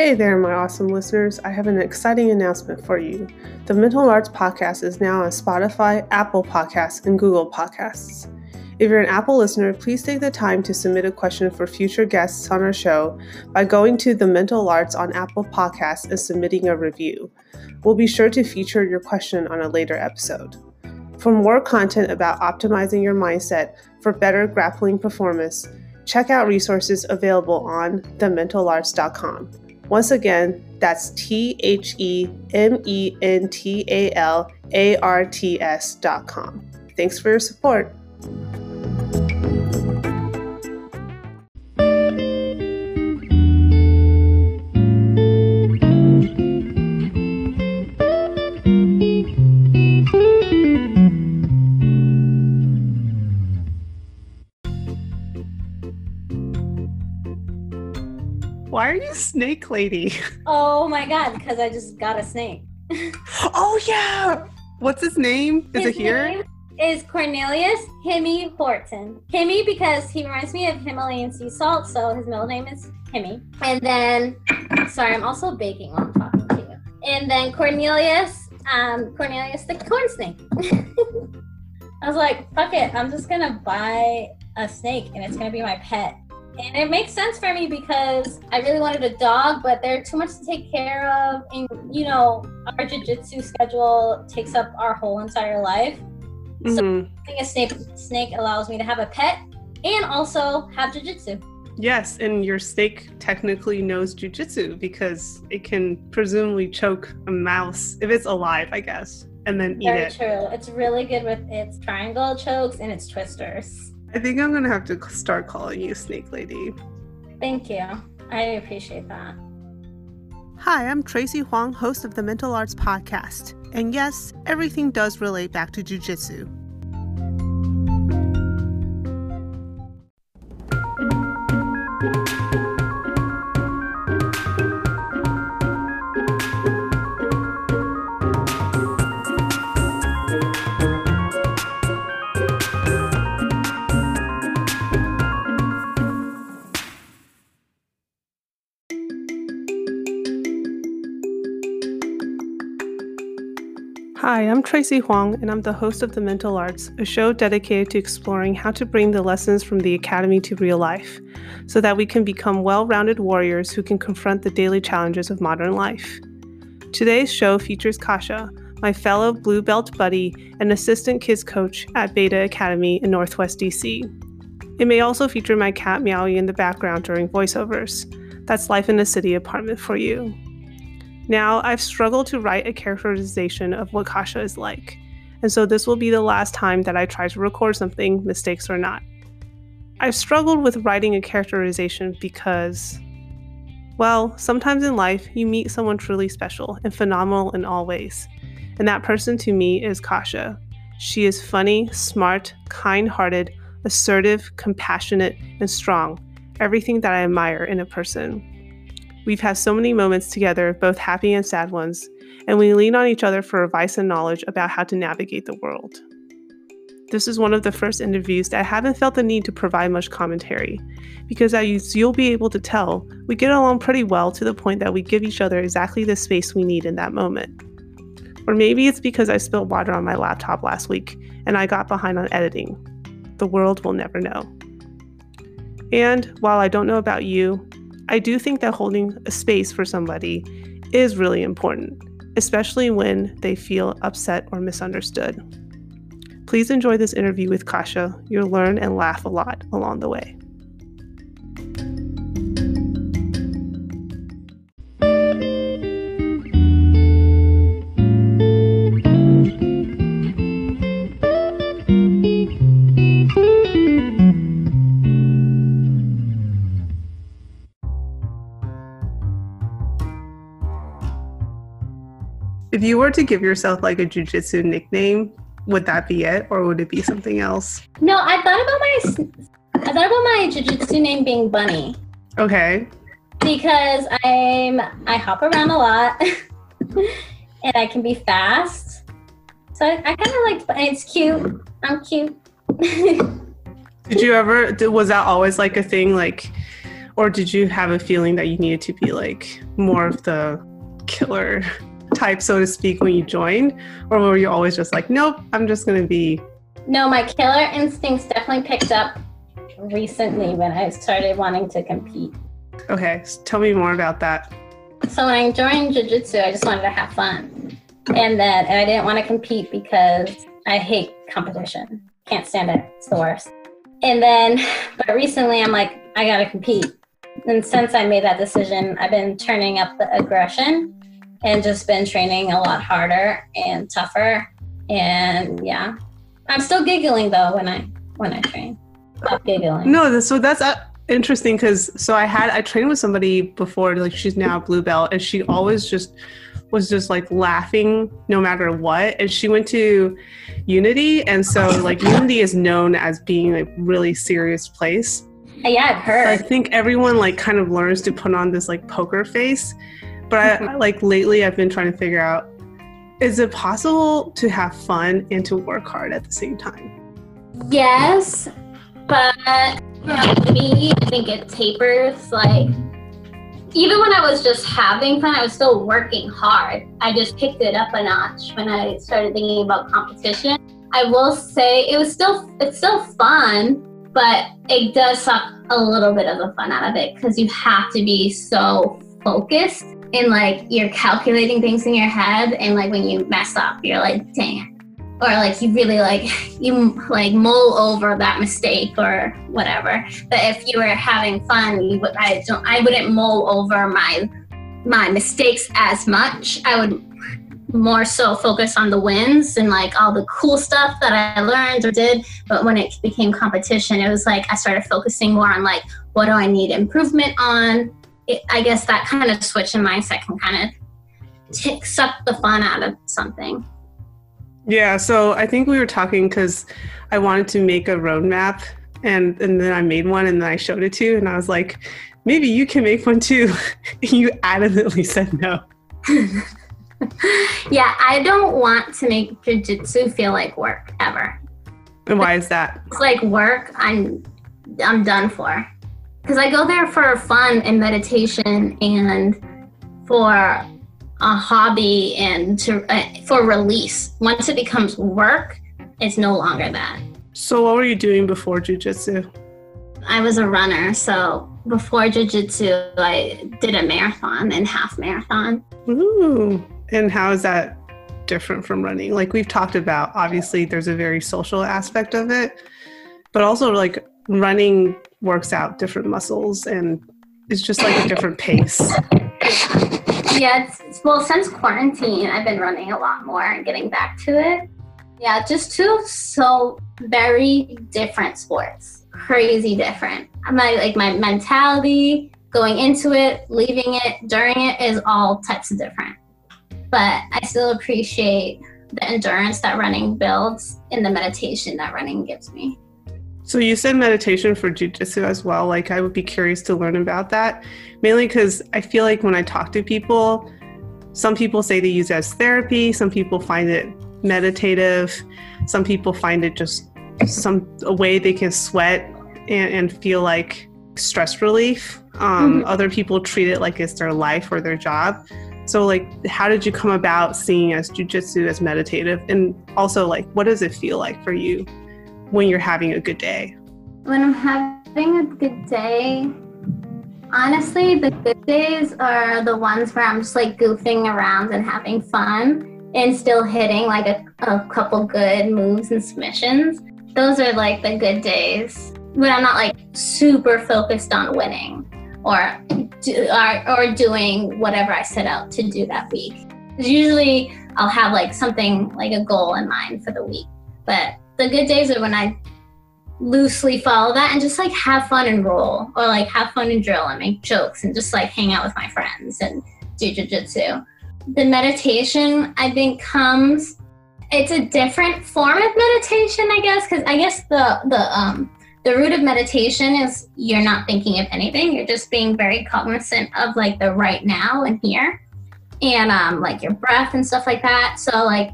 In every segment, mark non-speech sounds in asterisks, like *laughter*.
Hey there, my awesome listeners. I have an exciting announcement for you. The Mental Arts Podcast is now on Spotify, Apple Podcasts, and Google Podcasts. If you're an Apple listener, please take the time to submit a question for future guests on our show by going to the Mental Arts on Apple Podcasts and submitting a review. We'll be sure to feature your question on a later episode. For more content about optimizing your mindset for better grappling performance, check out resources available on thementalarts.com. Once again, that's T H E M E N T A L A R T S dot com. Thanks for your support. You Snake Lady? *laughs* Oh my god, because I just got a snake. oh yeah. What's his name? Is His it here? name Is Cornelius Himmy Horton. Himmy because he reminds me of Himalayan sea salt, so his middle name is Himmy. And then, sorry, I'm also baking while I'm talking to you. And then Cornelius, um, Cornelius the corn snake. *laughs* I was like, fuck it, I'm just gonna buy a snake and it's gonna be my pet. And it makes sense for me because I really wanted a dog, but they're too much to take care of. And, you know, our jiu-jitsu schedule takes up our whole entire life. Mhm. Being a snake, snake allows me to have a pet and also have jiu-jitsu. Yes, and your snake technically knows jujitsu because it can presumably choke a mouse if it's alive, I guess, and then eat it. Very true. It's really good with its triangle chokes and its twisters. I think I'm gonna have to start calling you Snake Lady. Thank you. I appreciate that. Hi, I'm Tracy Huang, host of the Mental Arts Podcast. And yes, everything does relate back to jujitsu. I'm Tracy Huang, and I'm the host of The Mental Arts, a show dedicated to exploring how to bring the lessons from the Academy to real life so that we can become well rounded warriors who can confront the daily challenges of modern life. Today's show features Kasha, my fellow Blue Belt buddy and assistant kids coach at Beta Academy in Northwest DC. It may also feature my cat meowing in the background during voiceovers. That's life in a city apartment for you. Now, I've struggled to write a characterization of what Kasha is like, and so this will be the last time that I try to record something, mistakes or not. I've struggled with writing a characterization because, well, sometimes in life you meet someone truly special and phenomenal in all ways, and that person to me is Kasha. She is funny, smart, kind hearted, assertive, compassionate, and strong, everything that I admire in a person. We've had so many moments together, both happy and sad ones, and we lean on each other for advice and knowledge about how to navigate the world. This is one of the first interviews that I haven't felt the need to provide much commentary, because as you'll be able to tell, we get along pretty well to the point that we give each other exactly the space we need in that moment. Or maybe it's because I spilled water on my laptop last week and I got behind on editing. The world will never know. And while I don't know about you, I do think that holding a space for somebody is really important, especially when they feel upset or misunderstood. Please enjoy this interview with Kasha. You'll learn and laugh a lot along the way. If you were to give yourself like a jujitsu nickname, would that be it, or would it be something else? No, I thought about my I thought about my jiu-jitsu name being Bunny Okay. because I'm I hop around a lot *laughs* and I can be fast. So I, I kind of like and it's cute. I'm cute. *laughs* Did you ever? Was that always like a thing? Like, or did you have a feeling that you needed to be like more of the killer type, so to speak, when you joined? Or were you always just like, nope, I'm just going to be. No, my killer instincts definitely picked up recently when I started wanting to compete. Okay, so tell me more about that. So when I joined Jiu Jitsu, I just wanted to have fun. And then and I didn't want to compete because I hate competition. Can't stand it. It's the worst. And then, *laughs* but recently I'm like, I gotta compete. And since I made that decision, I've been turning up the aggression and just been training a lot harder and tougher. And yeah, I'm still giggling though when I when I train. Stop giggling. No, so that's uh, interesting because so I had I trained with somebody before, like she's now a blue belt, and she always just was just like laughing no matter what. And she went to Unity, and so like Unity is known as being a really serious place. Yeah, I've heard. I think everyone like kind of learns to put on this like poker face. But I, like lately, I've been trying to figure out: is it possible to have fun and to work hard at the same time? Yes, but to me, I think it tapers. Like, even when I was just having fun, I was still working hard. I just picked it up a notch when I started thinking about competition. I will say it was still it's still fun, but it does suck a little bit of the fun out of it because you have to be so focused and like you're calculating things in your head and like when you mess up you're like dang or like you really like *laughs* you like mull over that mistake or whatever. But if you were having fun, you would I don't I wouldn't mull over my my mistakes as much. I would more so focus on the wins and like all the cool stuff that I learned or did. But when it became competition, it was like I started focusing more on like what do I need improvement on. It, I guess that kind of switch in mindset can kind of take suck the fun out of something. Yeah, so I think we were talking because I wanted to make a roadmap, and and then I made one, and then I showed it to you, and I was like, maybe you can make one too. *laughs* you adamantly said no. *laughs* yeah, I don't want to make jujitsu feel like work ever. And why is that? It's like work. I'm I'm done for because I go there for fun and meditation and for a hobby and to uh, for release. Once it becomes work, it's no longer that. So what were you doing before jujitsu? I was a runner, so before jujitsu, I did a marathon and half marathon. Ooh, and how is that different from running? Like we've talked about, obviously there's a very social aspect of it, but also like running works out different muscles and it's just like a different pace. *laughs* Yeah, it's, well since quarantine, I've been running a lot more and getting back to it. Yeah, just two so very different sports, crazy different. My like my mentality going into it, leaving it, during it is all types of different. But I still appreciate the endurance that running builds and the meditation that running gives me. So you said meditation for jujitsu as well. Like I would be curious to learn about that, mainly because I feel like when I talk to people, some people say they use it as therapy. Some people find it meditative. Some people find it just some a way they can sweat and, and feel like stress relief. Um, Mhm. Other people treat it like it's their life or their job. So, like, how did you come about seeing as jujitsu as meditative, and also like, what does it feel like for you when you're having a good day? When I'm having a good day, honestly, the good days are the ones where I'm just like goofing around and having fun and still hitting like a, a couple good moves and submissions. Those are like the good days when I'm not like super focused on winning or do, or, or doing whatever I set out to do that week. usually I'll have like something like a goal in mind for the week. But the good days are when I loosely follow that and just like have fun and roll or like have fun and drill and make jokes and just like hang out with my friends and do jujitsu. The meditation I think comes it's a different form of meditation, I guess, because I guess the the um the root of meditation is you're not thinking of anything. You're just being very cognizant of like the right now and here and um like your breath and stuff like that. So like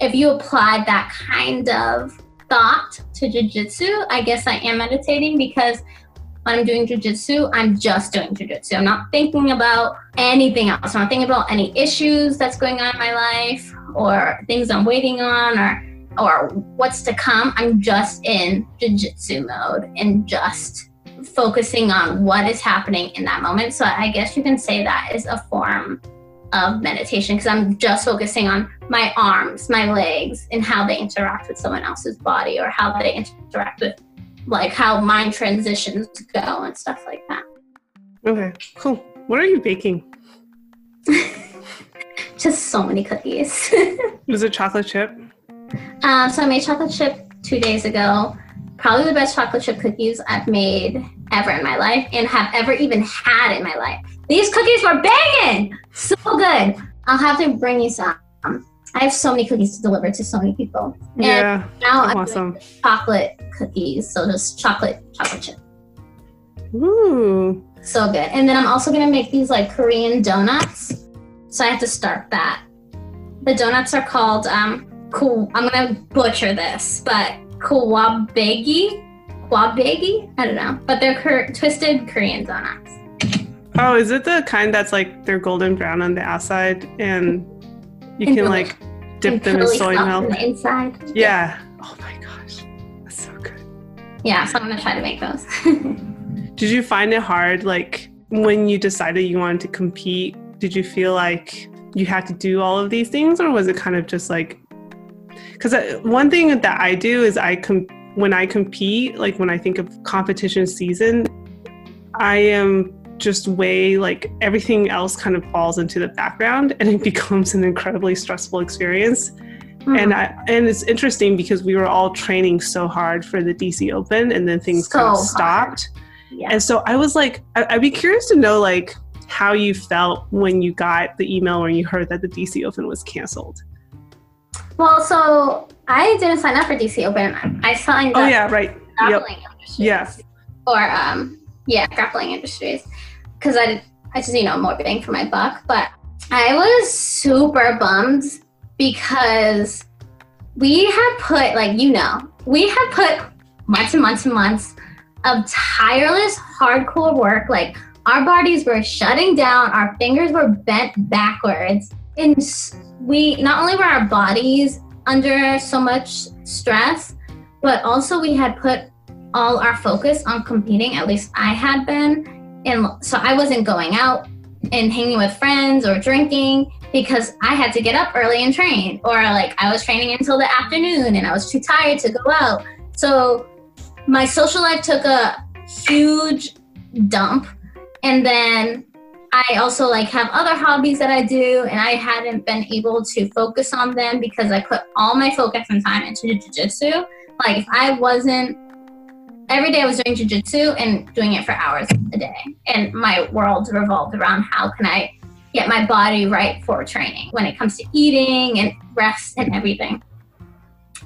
if you applied that kind of thought to jujitsu, I guess I am meditating because when I'm doing jujitsu, I'm just doing jujitsu. I'm not thinking about anything else. I'm not thinking about any issues that's going on in my life or things I'm waiting on or or what's to come. I'm just in jujitsu mode and just focusing on what is happening in that moment. So I guess you can say that is a form of meditation because I'm just focusing on my arms, my legs, and how they interact with someone else's body or how they interact with like how mind transitions go and stuff like that. Okay, cool. What are you baking? *laughs* just so many cookies. *laughs* Was it chocolate chip? Um, so I made chocolate chip two days ago. Probably the best chocolate chip cookies I've made ever in my life and have ever even had in my life. These cookies were banging! So good. I'll have to bring you some. I have so many cookies to deliver to so many people. And yeah. Now I'm awesome. chocolate cookies. So just chocolate, chocolate chip. Ooh. So good. And then I'm also gonna make these like Korean donuts. So I have to start that. The donuts are called um cool I'm gonna butcher this, but kwabegi. Kwabegi? I don't know. But they're cur- twisted Korean donuts. Oh, is it the kind that's like they're golden brown on the outside and you and can like dip them in soy milk? The inside. Yeah. Oh my gosh. That's so good. Yeah, so I'm gonna try to make those. *laughs* did you find it hard like when you decided you wanted to compete, did you feel like you had to do all of these things or was it kind of just like because uh, one thing that I do is I com- when I compete, like when I think of competition season, I am just way like everything else kind of falls into the background and it *laughs* becomes an incredibly stressful experience. Mm-hmm. And I and it's interesting because we were all training so hard for the DC Open and then things so kind of stopped. Yeah. And so I was like, I, I'd be curious to know like how you felt when you got the email when you heard that the DC Open was canceled. Well, so I didn't sign up for DC Open. I signed oh, up. Oh yeah, right. Grappling yep. Industries. Or um, yeah, grappling industries, because I I just you know more bang for my buck. But I was super bummed because we had put like you know we had put months and months and months of tireless hardcore work like our bodies were shutting down our fingers were bent backwards and we not only were our bodies under so much stress, but also we had put all our focus on competing. At least I had been, and so I wasn't going out and hanging with friends or drinking because I had to get up early and train, or like I was training until the afternoon and I was too tired to go out. So my social life took a huge dump, and then I also like have other hobbies that I do, and I hadn't been able to focus on them because I put all my focus and time into jujitsu. Like if I wasn't every day, I was doing jujitsu and doing it for hours a day, and my world revolved around how can I get my body right for training when it comes to eating and rest and everything.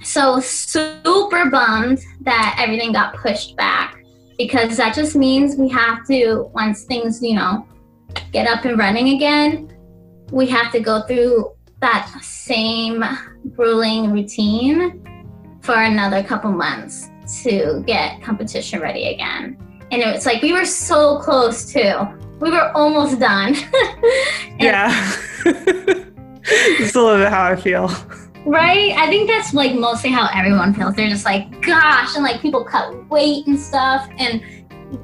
So super bummed that everything got pushed back because that just means we have to once things you know get up and running again, we have to go through that same grueling routine for another couple months to get competition ready again. And it was like we were so close to. We were almost done. *laughs* yeah. *laughs* it's a little bit how I feel. Right? I think that's like mostly how everyone feels. They're just like, gosh, and like people cut weight and stuff, and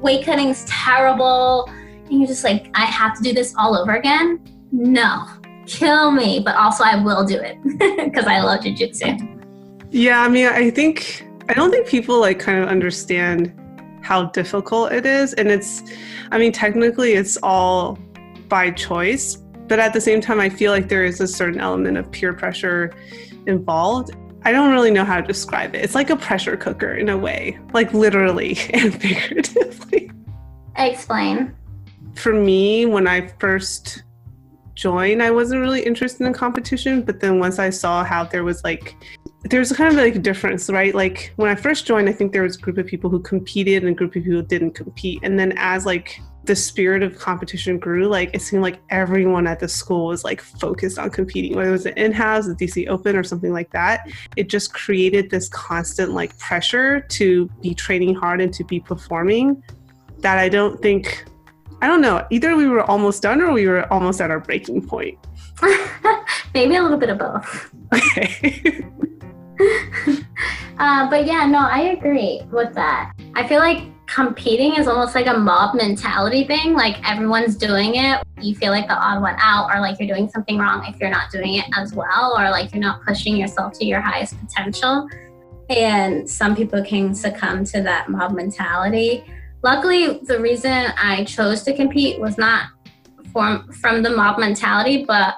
weight cutting is terrible and you're just like, I have to do this all over again? No, kill me, but also I will do it *laughs* because I love jujitsu. Yeah, I mean, I think, I don't think people like kind of understand how difficult it is. And it's, I mean, technically it's all by choice, but at the same time, I feel like there is a certain element of peer pressure involved. I don't really know how to describe it. It's like a pressure cooker in a way, like literally *laughs* and figuratively. Explain for me, when I first joined, I wasn't really interested in competition. But then once I saw how there was like, there's a kind of like a difference, right? Like when I first joined, I think there was a group of people who competed and a group of people who didn't compete. And then as like the spirit of competition grew, like it seemed like everyone at the school was like focused on competing, whether it was an in-house, the DC Open, or something like that. It just created this constant like pressure to be training hard and to be performing that I don't think, I don't know, either we were almost done or we were almost at our breaking point. *laughs* Maybe a little bit of both. *laughs* Okay. *laughs* *laughs* uh, but yeah, no, I agree with that. I feel like competing is almost like a mob mentality thing. Like everyone's doing it. You feel like the odd one out, or like you're doing something wrong if you're not doing it as well, or like you're not pushing yourself to your highest potential. And some people can succumb to that mob mentality. Luckily, the reason I chose to compete was not from from the mob mentality, but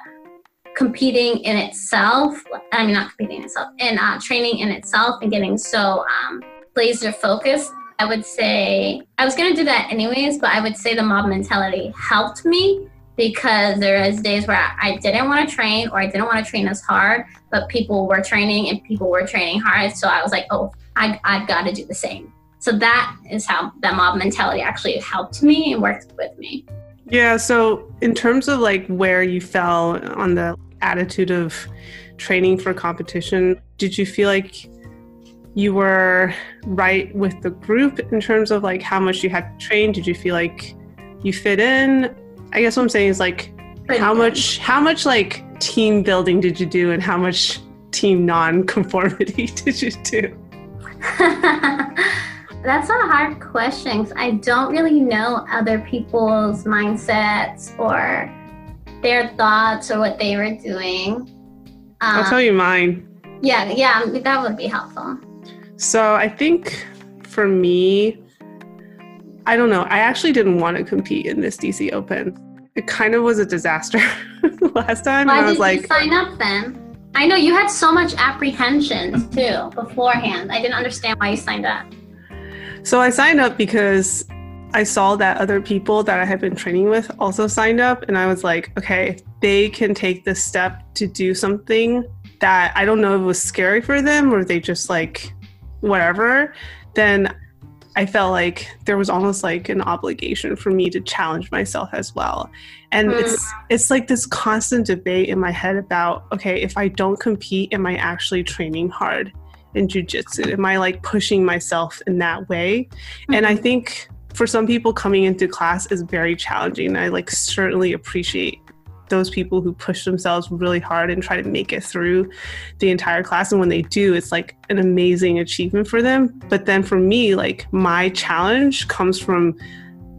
competing in itself. I mean, not competing in itself, and uh, training in itself, and getting so um, laser focused I would say I was gonna do that anyways, but I would say the mob mentality helped me because there is days where I didn't want to train or I didn't want to train as hard, but people were training and people were training hard. So I was like, oh, I, I've got to do the same. So that is how that mob mentality actually helped me and worked with me. Yeah. So in terms of like where you fell on the attitude of training for competition, did you feel like you were right with the group in terms of like how much you had to train? Did you feel like you fit in? I guess what I'm saying is like how much how much like team building did you do and how much team non-conformity *laughs* did you do? *laughs* That's a hard question I don't really know other people's mindsets or their thoughts or what they were doing. Um, I'll tell you mine. Yeah, yeah, that would be helpful. So I think for me, I don't know. I actually didn't want to compete in this DC Open. It kind of was a disaster *laughs* last time. Why I was did like, you sign up then? I know you had so much apprehension too beforehand. I didn't understand why you signed up. So I signed up because I saw that other people that I had been training with also signed up, and I was like, okay, if they can take this step to do something that I don't know if it was scary for them or they just like whatever, then I felt like there was almost like an obligation for me to challenge myself as well. And mm. it's it's like this constant debate in my head about okay, if I don't compete, am I actually training hard in jujitsu? Am I like pushing myself in that way? Mm-hmm. And I mm-hmm. think for some people coming into class is very challenging. I like certainly appreciate those people who push themselves really hard and try to make it through the entire class. And when they do it's like an amazing achievement for them. But then for me like my challenge comes from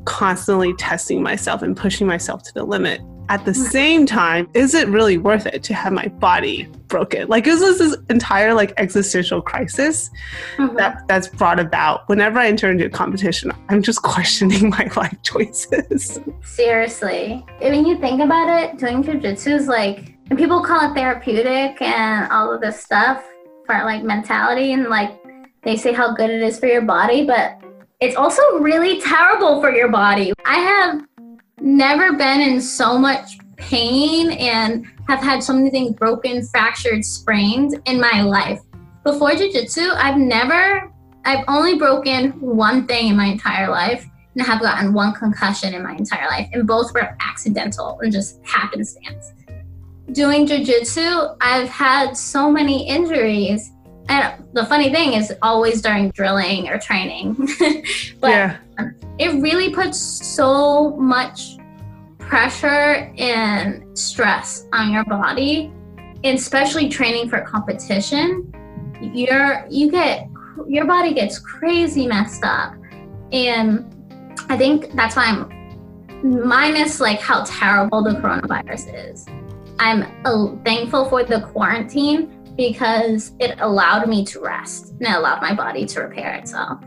constantly testing myself and pushing myself to the limit at the same time, is it really worth it to have my body broken? Like, is this this entire like existential crisis mm-hmm. that that's brought about whenever I enter into a competition? I'm just *laughs* questioning my life choices. Seriously, I mean, you think about it, doing jujitsu is like, and people call it therapeutic and all of this stuff for like mentality and like they say how good it is for your body, but it's also really terrible for your body. I have never been in so much pain and have had so many things broken, fractured, sprained in my life. Before jiu-jitsu, I've never I've only broken one thing in my entire life and have gotten one concussion in my entire life, and both were accidental and just happenstance. Doing jiu-jitsu, I've had so many injuries. And the funny thing is always during drilling or training. *laughs* but yeah it really puts so much pressure and stress on your body, and especially training for competition. You're you get your body gets crazy messed up, and I think that's why I'm minus like how terrible the coronavirus is. I'm uh, thankful for the quarantine because it allowed me to rest and it allowed my body to repair itself.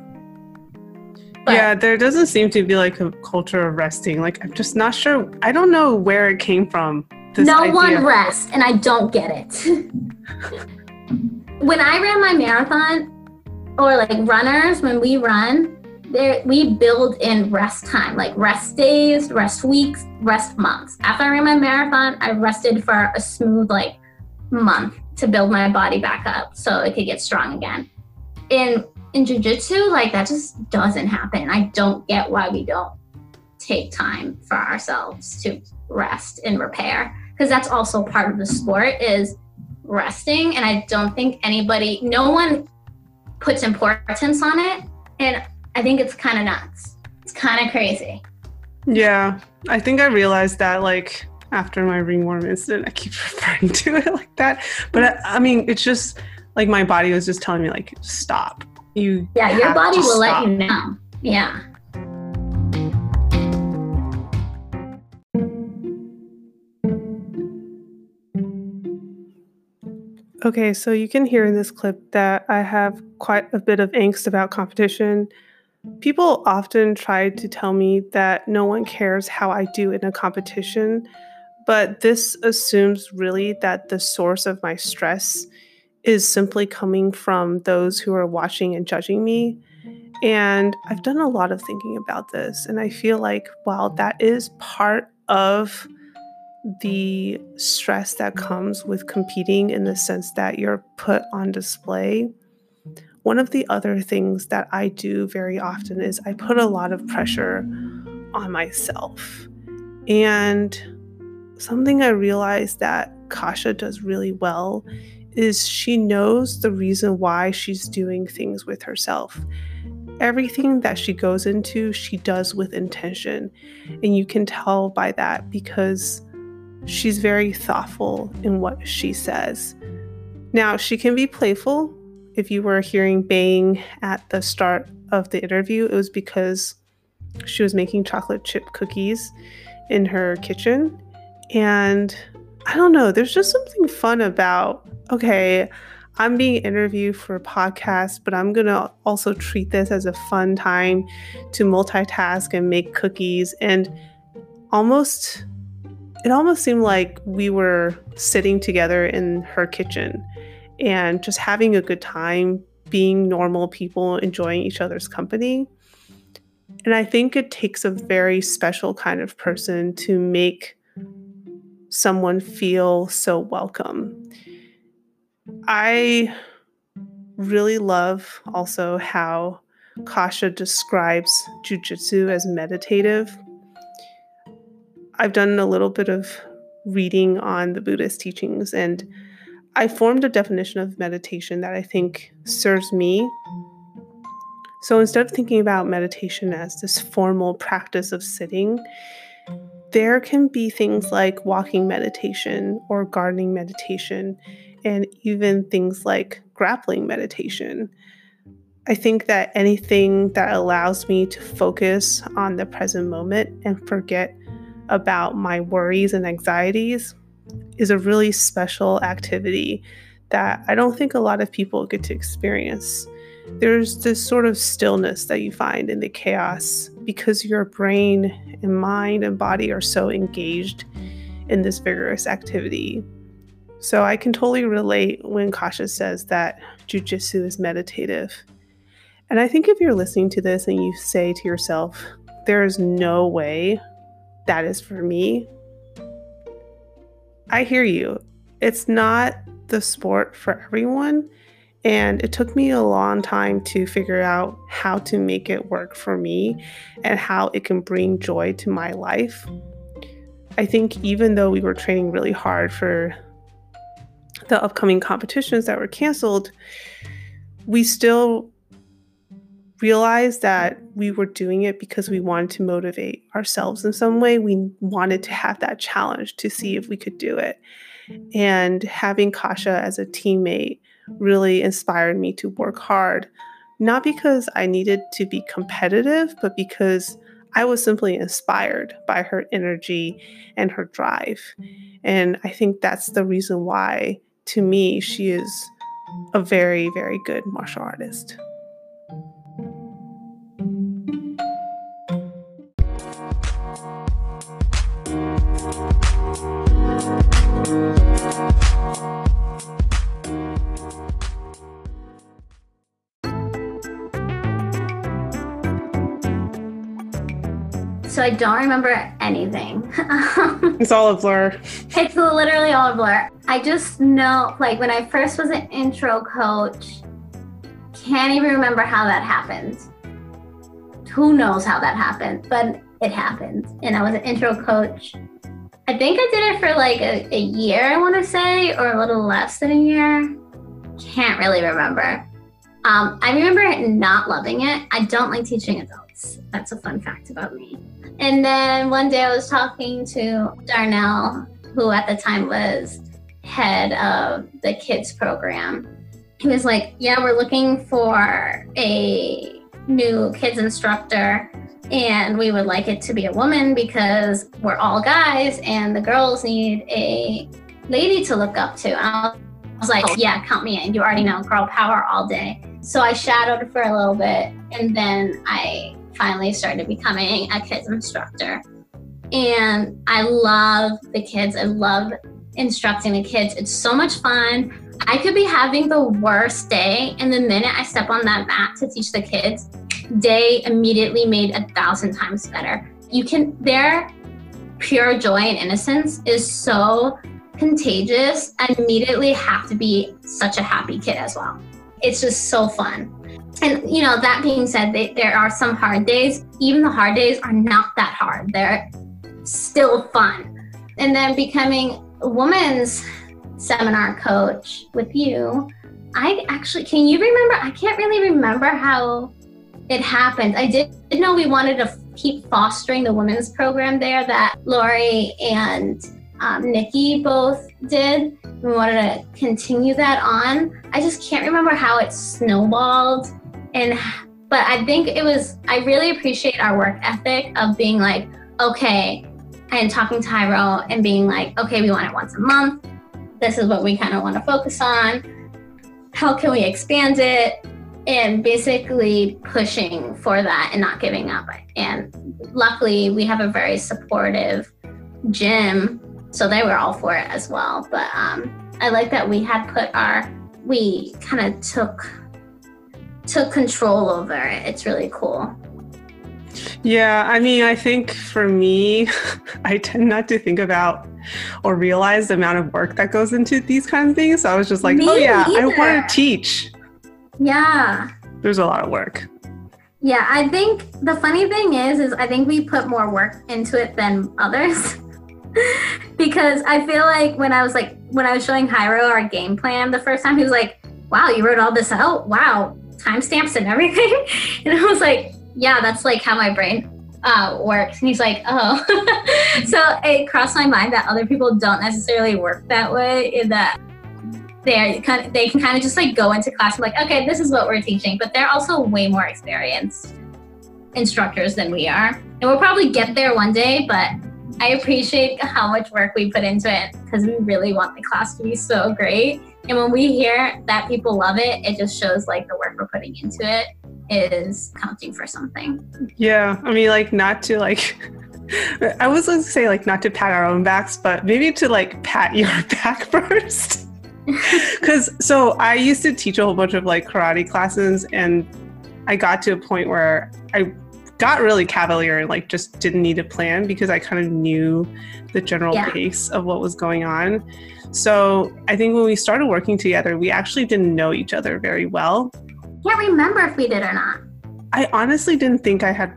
But yeah, there doesn't seem to be like a culture of resting. Like, I'm just not sure. I don't know where it came from. no idea. one rests, and I don't get it. *laughs* when I ran my marathon, or like runners, when we run, there we build in rest time, like rest days, rest weeks, rest months. After I ran my marathon, I rested for a smooth like month to build my body back up so it could get strong again. In in jujitsu, like that just doesn't happen. I don't get why we don't take time for ourselves to rest and repair because that's also part of the sport is resting and i don't think anybody no one puts importance on it and i think it's kind of nuts it's kind of crazy. Yeah, I think I realized that like after my ringworm incident, I keep *laughs* referring to it like that. But I, I mean, it's just like my body was just telling me like stop. You yeah, your body will stop. let you know. Yeah. Okay, so you can hear in this clip that I have quite a bit of angst about competition. People often try to tell me that no one cares how I do in a competition, but this assumes really that the source of my stress is simply coming from those who are watching and judging me. And I've done a lot of thinking about this, and I feel like while that is part of the stress that comes with competing in the sense that you're put on display. One of the other things that I do very often is I put a lot of pressure on myself. And something I realized that Kasha does really well is she knows the reason why she's doing things with herself. Everything that she goes into, she does with intention. And you can tell by that because She's very thoughtful in what she says. Now, she can be playful. If you were hearing bang at the start of the interview, it was because she was making chocolate chip cookies in her kitchen. And I don't know, there's just something fun about, okay, I'm being interviewed for a podcast, but I'm going to also treat this as a fun time to multitask and make cookies and almost it almost seemed like we were sitting together in her kitchen and just having a good time, being normal people, enjoying each other's company. And I think it takes a very special kind of person to make someone feel so welcome. I really love also how Kasha describes jujitsu as meditative I've done a little bit of reading on the Buddhist teachings and I formed a definition of meditation that I think serves me. So instead of thinking about meditation as this formal practice of sitting, there can be things like walking meditation or gardening meditation, and even things like grappling meditation. I think that anything that allows me to focus on the present moment and forget about my worries and anxieties is a really special activity that I don't think a lot of people get to experience. There's this sort of stillness that you find in the chaos because your brain and mind and body are so engaged in this vigorous activity. So I can totally relate when Kasha says that jujitsu is meditative. And I think if you're listening to this and you say to yourself, there is no way that is for me, I hear you. It's not the sport for everyone. And it took me a long time to figure out how to make it work for me and how it can bring joy to my life. I think even though we were training really hard for the upcoming competitions that were canceled, we still realized that we were doing it because we wanted to motivate ourselves in some way. We wanted to have that challenge to see if we could do it. And having Kasha as a teammate really inspired me to work hard, not because I needed to be competitive, but because I was simply inspired by her energy and her drive. And I think that's the reason why, to me, she is a very, very good martial artist. So I don't remember anything. *laughs* it's all a blur. It's literally all a blur. I just know, like, when I first was an intro coach, can't even remember how that happened. Who knows how that happened, but it happened. And I was an intro coach. I think I did it for like a, a year, I want to say, or a little less than a year. Can't really remember. Um, I remember not loving it. I don't like teaching adults. That's a fun fact about me. And then one day I was talking to Darnell, who at the time was head of the kids program. He was like, Yeah, we're looking for a new kids instructor, and we would like it to be a woman because we're all guys, and the girls need a lady to look up to. And I was like, Yeah, count me in. You already know girl power all day. So I shadowed for a little bit, and then I finally started becoming a kids instructor. And I love the kids. I love instructing the kids. It's so much fun. I could be having the worst day, and the minute I step on that mat to teach the kids, day immediately made a thousand times better. You can, their pure joy and innocence is so contagious. I immediately have to be such a happy kid as well. It's just so fun. And, you know, that being said, they, there are some hard days. Even the hard days are not that hard, they're still fun. And then becoming a woman's seminar coach with you, I actually, can you remember? I can't really remember how it happened. I did know we wanted to keep fostering the women's program there that Lori and um, Nikki both did. We wanted to continue that on. I just can't remember how it snowballed. And, but I think it was, I really appreciate our work ethic of being like, okay, and talking to Hyro and being like, okay, we want it once a month. This is what we kind of want to focus on. How can we expand it? And basically pushing for that and not giving up. And luckily, we have a very supportive gym, so they were all for it as well. But um, I like that we had put our, we kind of took took control over it. It's really cool. Yeah, I mean, I think for me, *laughs* I tend not to think about or realize the amount of work that goes into these kinds of things. So I was just like, me oh, yeah, either. I want to teach. Yeah. There's a lot of work. Yeah, I think the funny thing is, is I think we put more work into it than others. *laughs* *laughs* because I feel like when I was like, when I was showing Hyro our game plan the first time, he was like, wow, you wrote all this out? Wow, timestamps and everything. *laughs* and I was like, yeah, that's like how my brain uh, works. And he's like, oh. *laughs* so it crossed my mind that other people don't necessarily work that way, in that they kind of, they can kind of just like go into class and like, okay, this is what we're teaching, but they're also way more experienced instructors than we are, and we'll probably get there one day. But I appreciate how much work we put into it because we really want the class to be so great. And when we hear that people love it, it just shows like the work we're putting into it is counting for something. Yeah. I mean, like, not to like, *laughs* I was going to say, like, not to pat our own backs, but maybe to like pat *laughs* your back first. *laughs* Because so I used to teach a whole bunch of like karate classes, and I got to a point where I got really cavalier and like just didn't need a plan because I kind of knew the general yeah. pace of what was going on. So I think when we started working together, we actually didn't know each other very well. Can't remember if we did or not. I honestly didn't think I had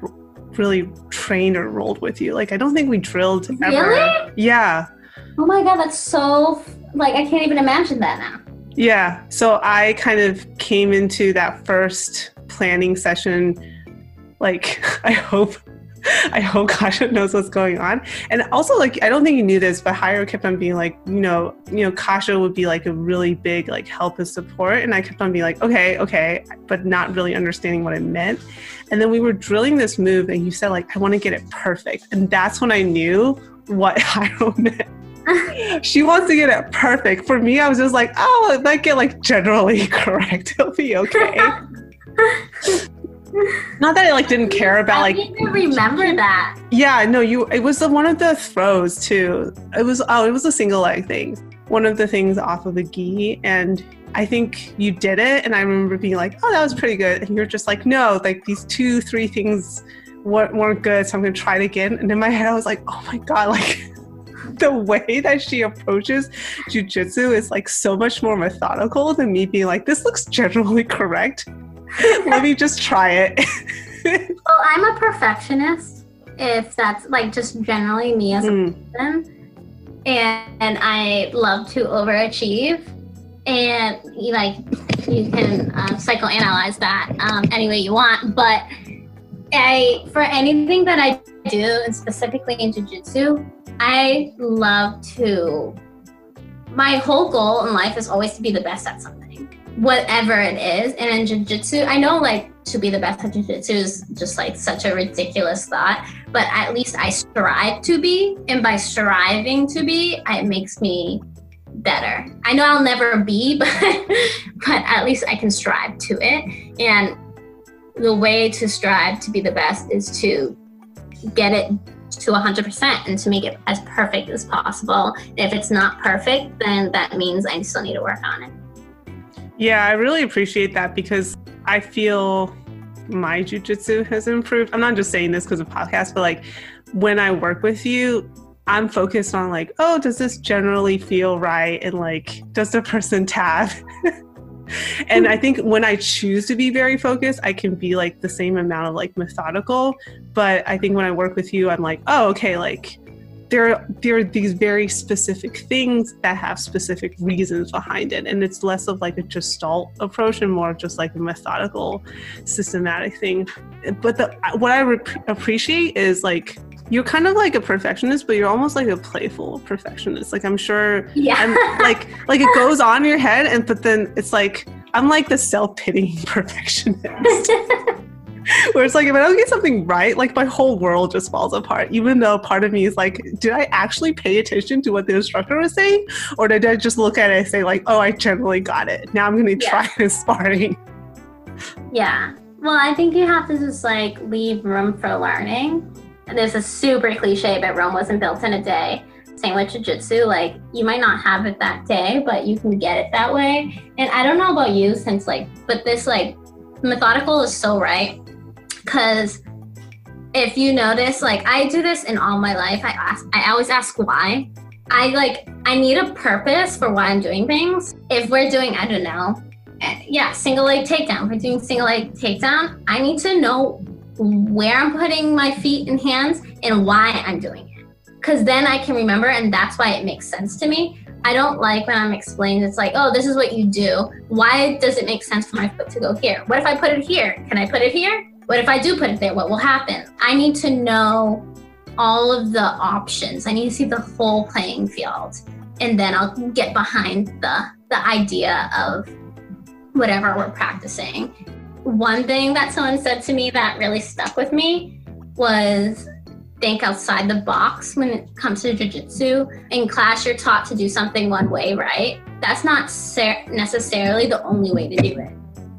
really trained or rolled with you. Like I don't think we drilled ever. Really? Yeah. Oh my god, that's so like I can't even imagine that now. Yeah. So I kind of came into that first planning session like *laughs* I hope I hope Kasha knows what's going on. And also, like, I don't think you knew this, but Hyro kept on being like, you know, you know, Kasha would be like a really big like help and support. And I kept on being like, okay, okay, but not really understanding what it meant. And then we were drilling this move, and you said like, I want to get it perfect. And that's when I knew what *laughs* Hyro meant. *laughs* she wants to get it perfect. For me, I was just like, oh, it might get like generally correct. It'll be okay. Not that I like didn't care about like. I didn't remember that. Yeah, no, you. It was the, one of the throws too. It was oh, it was a single leg thing. One of the things off of the gi, and I think you did it. And I remember being like, oh, that was pretty good. And you're just like, no, like these two, three things weren't, weren't good, so I'm gonna try it again. And in my head, I was like, oh my god, *laughs* like. the way that she approaches jujitsu is like so much more methodical than me being like, this looks generally correct. *laughs* Let me just try it. *laughs* well, I'm a perfectionist, if that's like just generally me as a mm. person. And, and I love to overachieve. and you like you can um, psychoanalyze that um, any way you want. But I, for anything that I do, and specifically in jujitsu, I love to. My whole goal in life is always to be the best at something, whatever it is. And in jujitsu, I know like to be the best at jujitsu is just like such a ridiculous thought, but at least I strive to be. And by striving to be, it makes me better. I know I'll never be, *laughs* but but at least I can strive to it. And the way to strive to be the best is to get it to 100% and to make it as perfect as possible. If it's not perfect, then that means I still need to work on it. Yeah, I really appreciate that because I feel my jujitsu has improved. I'm not just saying this because of podcast, but like when I work with you, I'm focused on like, oh, does this generally feel right? And like, does the person tap? *laughs* and I think when I choose to be very focused, I can be like the same amount of like methodical. But I think when I work with you, I'm like, oh, okay, like there, there are these very specific things that have specific reasons behind it. And it's less of like a gestalt approach and more of just like a methodical, systematic thing. But the, what I re- appreciate is like you're kind of like a perfectionist, but you're almost like a playful perfectionist. Like I'm sure, yeah, I'm, like like it goes on in your head, and but then it's like I'm like the self pitying *laughs* perfectionist. *laughs* *laughs* Where it's like if I don't get something right, like my whole world just falls apart. Even though part of me is like, did I actually pay attention to what the instructor was saying, or did I just look at it and say like, oh, I generally got it. Now I'm going to try *laughs* this sparring. Yeah. Well, I think you have to just like leave room for learning this is super cliche, but Rome wasn't built in a day. Same with jujitsu, like you might not have it that day, but you can get it that way. And I don't know about you, since like, but this like methodical is so right, because if you notice, like I do this in all my life. I ask, I always ask why. I like, I need a purpose for why I'm doing things. If we're doing, I don't know, yeah, single leg takedown. If we're doing single leg takedown, I need to know where I'm putting my feet and hands and why I'm doing it. Because then I can remember, and that's why it makes sense to me. I don't like when I'm explained, it's like, oh, this is what you do. Why does it make sense for my foot to go here? What if I put it here? Can I put it here? What if I do put it there? What will happen? I need to know all of the options. I need to see the whole playing field. And then I'll get behind the the idea of whatever we're practicing one thing that someone said to me that really stuck with me was think outside the box when it comes to jujitsu. In class, you're taught to do something one way, right? That's not ser- necessarily the only way to do it.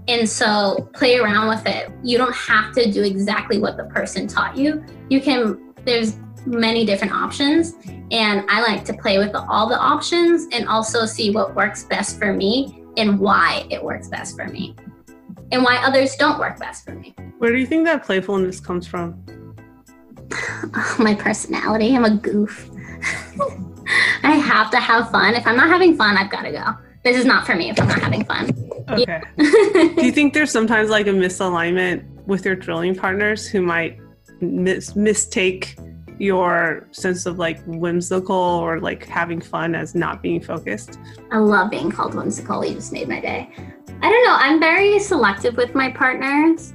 And so play around with it. You don't have to do exactly what the person taught you. You can, there's many different options. And I like to play with all the options and also see what works best for me and why it works best for me and why others don't work best for me. Where do you think that playfulness comes from? *laughs* My personality. I'm a goof. *laughs* I have to have fun. If I'm not having fun, I've got to go. This is not for me if I'm not having fun. Okay. do you think there's sometimes like a misalignment with your drilling partners who might mis- mistake your sense of like whimsical or like having fun as not being focused? I love being called whimsical. You just made my day. I don't know. I'm very selective with my partners.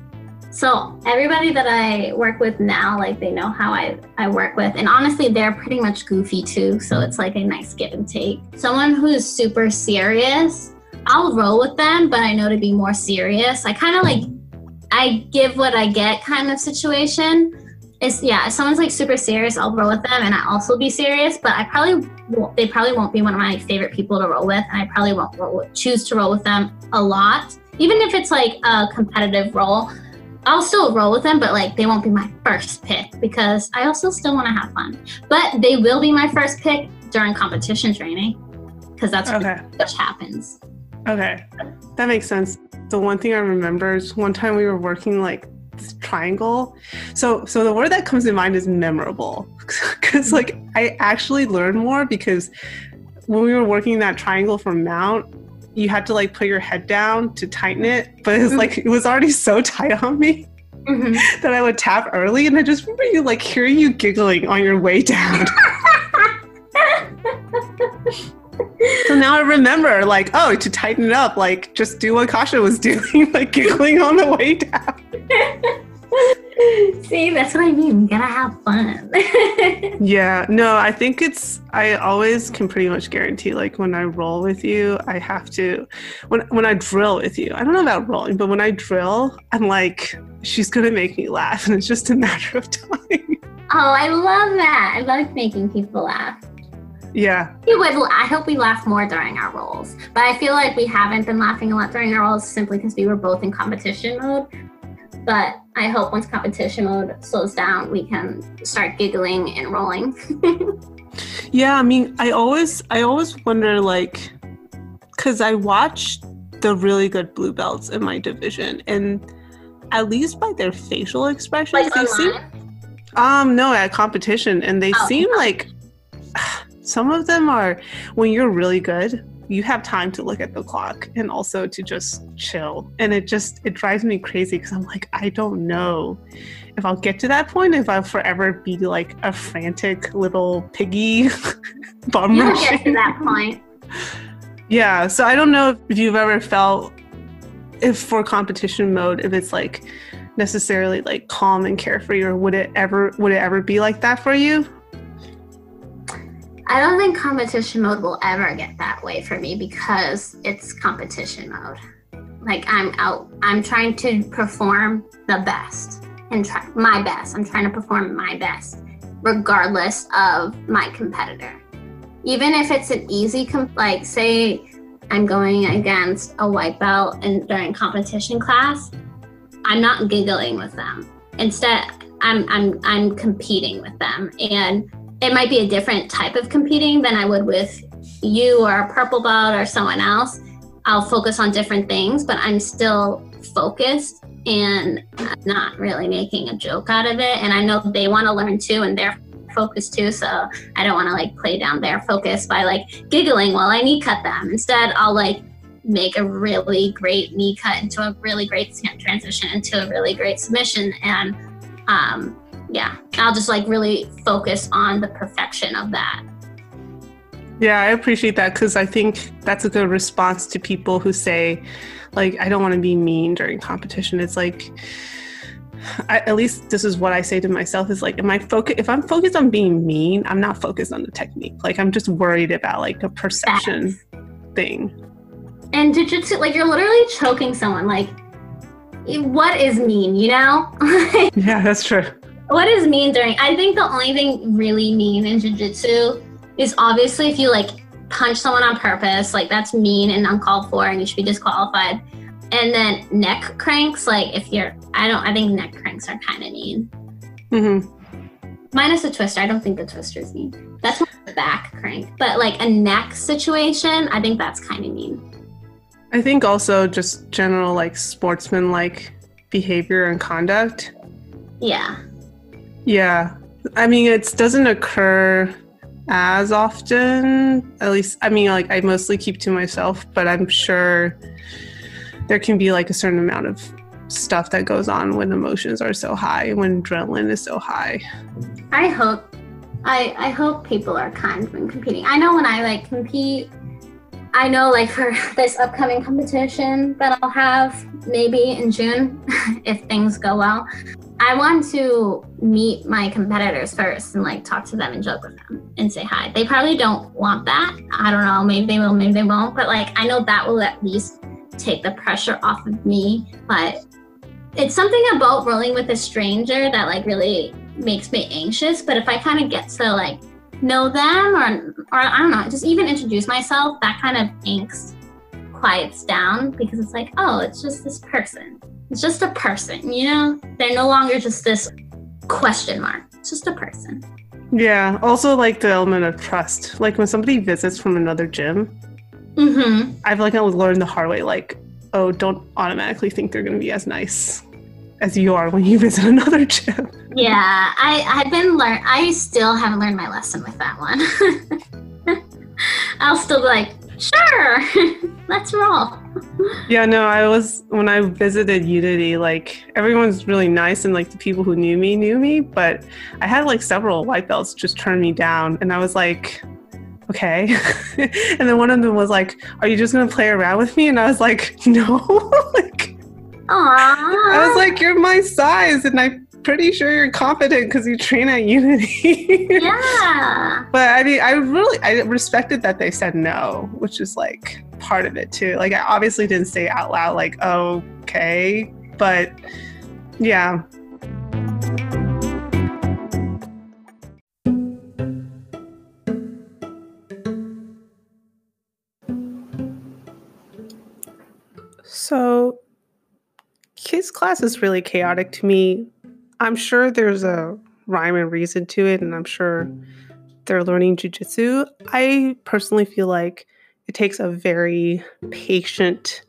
So everybody that I work with now, like they know how I, I work with. And honestly, they're pretty much goofy too. So it's like a nice give and take. Someone who's super serious, I'll roll with them, but I know to be more serious. I kind of like I give what I get kind of situation it's yeah if someone's like super serious i'll roll with them and i also be serious but i probably won't, they probably won't be one of my favorite people to roll with and i probably won't roll, choose to roll with them a lot even if it's like a competitive role i'll still roll with them but like they won't be my first pick because i also still want to have fun but they will be my first pick during competition training because that's okay. what happens okay that makes sense the one thing i remember is one time we were working like this triangle. So so the word that comes to mind is memorable *laughs* because like I actually learned more because when we were working that triangle for mount, you had to like put your head down to tighten it, but it was like it was already so *laughs* tight on me. Mm-hmm. *laughs* that I would tap early, and I just remember you like hearing you giggling on your way down. So now I remember, like, oh, to tighten it up, like, just do what Kasha was *laughs* doing, like giggling on the way down. *laughs* See, that's what I mean. We gotta have fun. *laughs* yeah, no, I think it's. I always can pretty much guarantee, like, when I roll with you, I have to. When when I drill with you, I don't know about rolling, but when I drill, I'm like, she's gonna make me laugh, and it's just a matter of time. Oh, I love that. I love making people laugh. Yeah. We would. I hope we laugh more during our roles, but I feel like we haven't been laughing a lot during our roles simply because we were both in competition mode. But I hope once competition mode slows down, we can start giggling and rolling. *laughs* yeah, I mean, I always, I always wonder, like, because I watch the really good blue belts in my division, and at least by their facial expressions, like they online? seem. Um, no, at competition, and they Oh, seem like some of them are when you're really good you have time to look at the clock and also to just chill. And it just it drives me crazy because i'm like i don't know if i'll get to that point if i'll forever be like a frantic little piggy *laughs* bum You'll get to that point. yeah so i don't know if you've ever felt if for competition mode if it's like necessarily like calm and carefree or would it ever would it ever be like that for you I don't think competition mode will ever get that way for me because it's competition mode. Like I'm out, I'm trying to perform the best and try my best. I'm trying to perform my best, regardless of my competitor. Even if it's an easy, com- like say I'm going against a white belt and during competition class, I'm not giggling with them. Instead, I'm I'm I'm competing with them and it might be a different type of competing than I would with you or a purple belt or someone else. I'll focus on different things, but I'm still focused and I'm not really making a joke out of it. And I know they want to learn too, and they're focused too. So I don't want to like play down their focus by like giggling while I knee cut them. Instead, I'll like make a really great knee cut into a really great transition into a really great submission and um, yeah, I'll just like really focus on the perfection of that. Yeah, I appreciate that because I think that's a good response to people who say, like, I don't want to be mean during competition. It's like, I, at least this is what I say to myself: is like, am I focus? If I'm focused on being mean, I'm not focused on the technique. Like, I'm just worried about like a perception thing. And jujitsu, like you're literally choking someone. Like, what is mean? You know, *laughs* Yeah, that's true. What is mean during? I think the only thing really mean in jujitsu is obviously if you like punch someone on purpose, like that's mean and uncalled for, and you should be disqualified. And then neck cranks, like if you're, I don't, I think neck cranks are kind of mean. Mm-hmm. Minus a twister. I don't think the twister is mean. That's the back crank. But like a neck situation, I think that's kind of mean. I think also just general like sportsman like behavior and conduct. Yeah. Yeah. I mean, it doesn't occur as often. At least, I mean, like, I mostly keep to myself, but I'm sure there can be like a certain amount of stuff that goes on when emotions are so high, when adrenaline is so high. I hope I I hope people are kind when competing. I know when I like compete, I know like for *laughs* this upcoming competition that I'll have maybe in June *laughs* if things go well. I want to meet my competitors first and like talk to them and joke with them and say hi. They probably don't want that. I don't know. Maybe they will, maybe they won't. But like I know that will at least take the pressure off of me. But it's something about rolling with a stranger that like really makes me anxious. But if I kind of get to like know them or or I don't know, just even introduce myself, that kind of angst quiets down because it's like, oh, it's just this person. It's just a person, you know? They're no longer just this question mark. It's just a person. Yeah. Also, like the element of trust. Like when somebody visits from another gym, Mm-hmm. I've like learned the hard way, like, oh, don't automatically think they're going to be as nice as you are when you *laughs* visit another gym. Yeah, I I've been learn. I still haven't learned my lesson with that one. *laughs* I'll still be like, sure, *laughs* let's roll. Yeah, no, I was when I visited Unity, like everyone's really nice and like the people who knew me knew me, but I had like several white belts just turn me down and I was like okay. *laughs* and then one of them was like, Are you just gonna play around with me? And I was like, *laughs* No. like Aww. I was like, You're my size and I'm pretty sure you're confident because you train at Unity. *laughs* yeah. but I mean I really I respected that they said no, which is like part of it too. Like I obviously didn't say out loud like, okay, but yeah. So, kids' class is really chaotic to me. I'm sure there's a rhyme and reason to it, and I'm sure they're learning jujitsu. I personally feel like it takes a very patient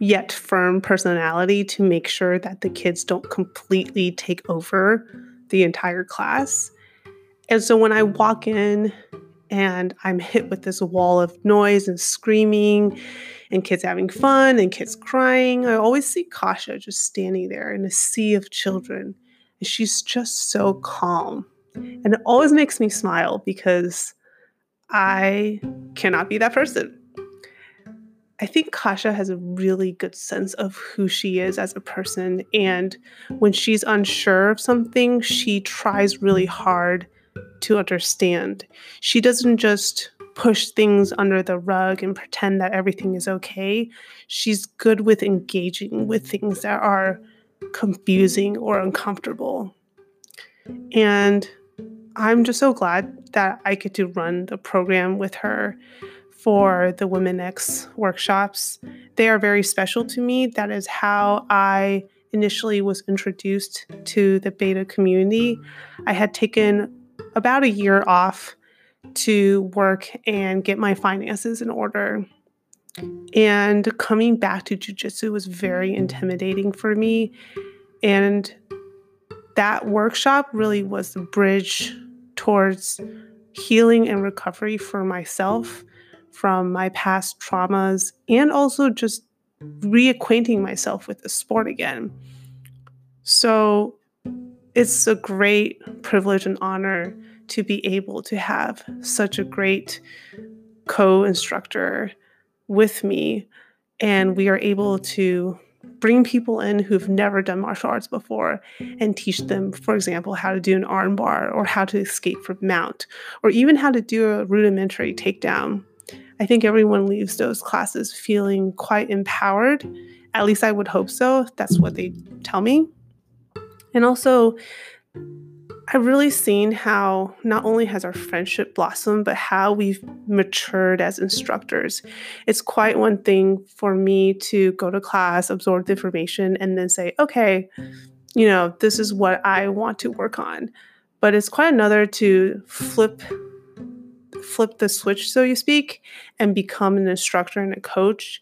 yet firm personality to make sure that the kids don't completely take over the entire class. And so when I walk in and I'm hit with this wall of noise and screaming and kids having fun and kids crying, I always see Kasha just standing there in a sea of children. And she's just so calm. And it always makes me smile because I cannot be that person. I think Kasha has a really good sense of who she is as a person. And when she's unsure of something, she tries really hard to understand. She doesn't just push things under the rug and pretend that everything is okay. She's good with engaging with things that are confusing or uncomfortable. And I'm just so glad that I get to run the program with her for the Women X workshops. They are very special to me. That is how I initially was introduced to the beta community. I had taken about a year off to work and get my finances in order. And coming back to jujitsu was very intimidating for me. And that workshop really was the bridge towards healing and recovery for myself from my past traumas and also just reacquainting myself with the sport again. So it's a great privilege and honor to be able to have such a great co instructor with me. And we are able to bring people in who've never done martial arts before and teach them, for example, how to do an armbar or how to escape from mount or even how to do a rudimentary takedown. I think everyone leaves those classes feeling quite empowered. At least I would hope so. That's what they tell me. And also, I've really seen how not only has our friendship blossomed, but how we've matured as instructors. It's quite one thing for me to go to class, absorb the information, and then say, okay, you know, this is what I want to work on. But it's quite another to flip flip the switch, so you speak, and become an instructor and a coach.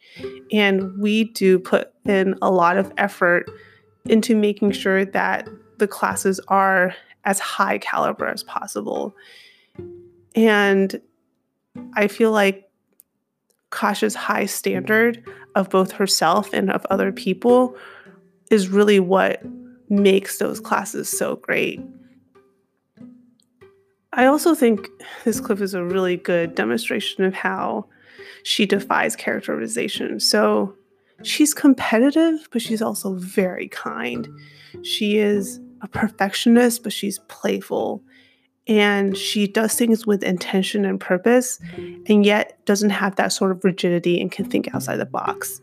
And we do put in a lot of effort into making sure that the classes are as high caliber as possible. And I feel like Kasha's high standard of both herself and of other people is really what makes those classes so great. I also think this clip is a really good demonstration of how she defies characterization. So she's competitive, but she's also very kind. She is a perfectionist, but she's playful. And she does things with intention and purpose, and yet doesn't have that sort of rigidity and can think outside the box.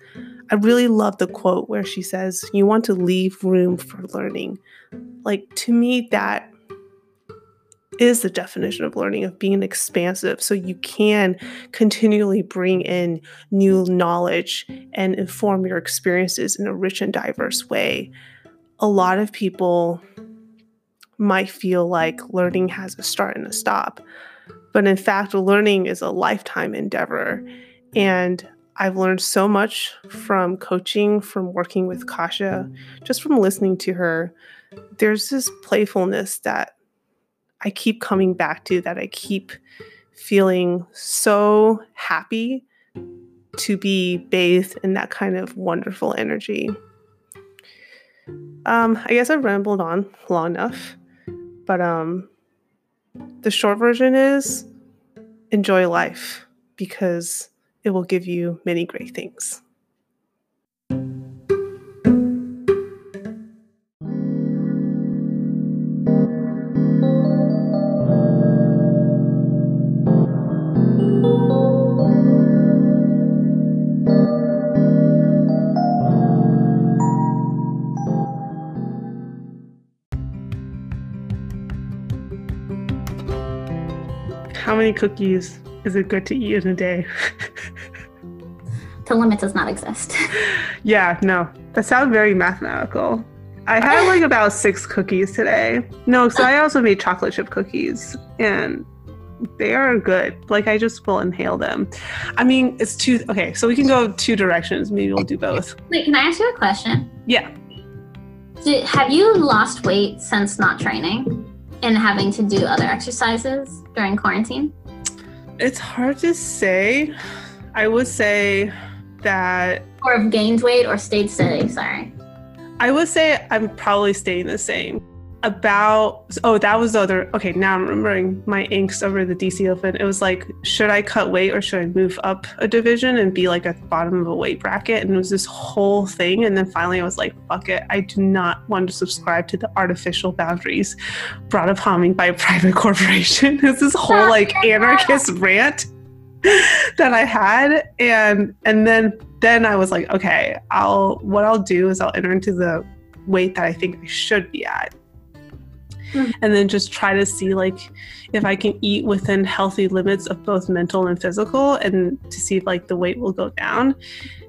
I really love the quote where she says, You want to leave room for learning. Like, to me, that is the definition of learning of being expansive so you can continually bring in new knowledge and inform your experiences in a rich and diverse way a lot of people might feel like learning has a start and a stop. But in fact, learning is a lifetime endeavor. And I've learned so much from coaching, from working with Kasha, just from listening to her. There's this playfulness that I keep coming back to, that I keep feeling so happy to be bathed in that kind of wonderful energy. Um, I guess I rambled on long enough, but um, the short version is enjoy life because it will give you many great things. How many cookies is it good to eat in a day? the limit does not exist. *laughs* yeah, no. That sounds very mathematical. I had like about six cookies today. No, so I also made chocolate chip cookies and they are good. Like I just will inhale them. I mean, it's two okay, so we can go two directions. Maybe we'll do both. Wait, can I ask you a question? Yeah. Did, have you lost weight since not training? And having to do other exercises during quarantine? It's hard to say. I would say that. Or have gained weight or stayed steady, sorry. I would say I'm probably staying the same about oh that was the other okay now i'm remembering my angst over the dc open. It was like should i cut weight or should i move up a division and be like at the bottom of a weight bracket? And it was this whole thing. And then finally i was like fuck it. I do not want to subscribe to the artificial boundaries brought upon me by a *laughs* private corporation. *laughs* It's this whole like *laughs* anarchist rant that i had. And and then then i was like okay i'll what i'll do is i'll enter into the weight that i think i should be at mm. and then just try to see like if I can eat within healthy limits of both mental and physical and to see if like the weight will go down.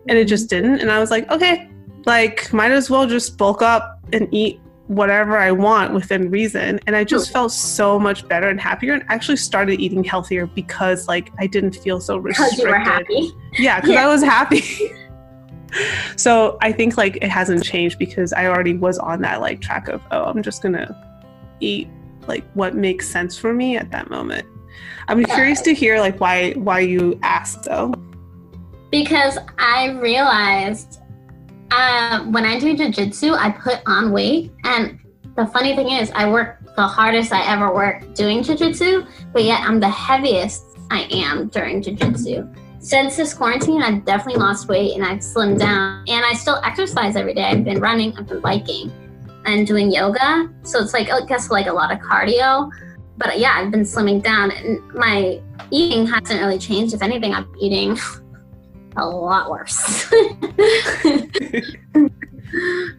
And it just didn't. And I was like, okay, like might as well just bulk up and eat whatever I want within reason. And I just felt so much better and happier and actually started eating healthier because like I didn't feel so restricted. Because you were happy. Yeah, because yeah. I was happy. *laughs* so I think like it hasn't changed because I already was on that like track of, oh, I'm just gonna eat like what makes sense for me at that moment. I'm curious to hear like why why you asked though. Because I realized uh, when I do jujitsu, I put on weight, and the funny thing is, I work the hardest I ever work doing jujitsu, but yet I'm the heaviest I am during jujitsu. Since this quarantine, I've definitely lost weight and I've slimmed down, and I still exercise every day. I've been running, I've been biking and doing yoga. So it's like, I guess, like a lot of cardio. But yeah, I've been slimming down and my eating hasn't really changed. If anything, I'm eating *laughs* a lot worse. *laughs*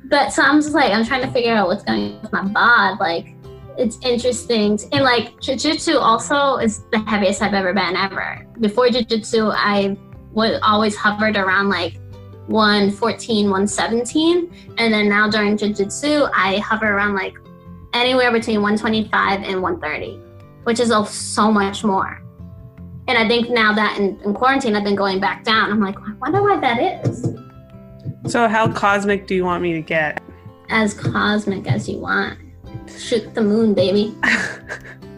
but so I'm just like, I'm trying to figure out what's going on with my bod. Like, it's interesting. And like, jujitsu also is the heaviest I've ever been ever. Before jujitsu, I would always hovered around like 114, 117. And then now during jiu-jitsu, I hover around like anywhere between 125 and 130, which is so much more. And I think now that in, in quarantine, I've been going back down. I'm like, I wonder why that is. So, how cosmic do you want me to get? As cosmic as you want. Shoot the moon, baby. *laughs*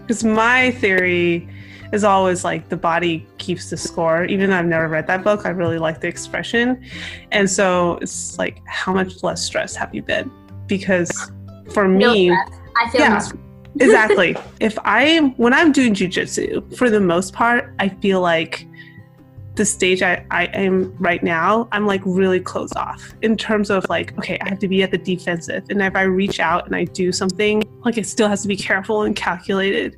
Because my theory is always like the body keeps the score. Even though I've never read that book, I really like the expression. And so it's like, how much less stress have you been? Because for me, I feel yeah, *laughs* exactly. If I when I'm doing jujitsu, for the most part, I feel like the stage I, I am right now, I'm like really closed off in terms of like, okay, I have to be at the defensive. And if I reach out and I do something, like it still has to be careful and calculated.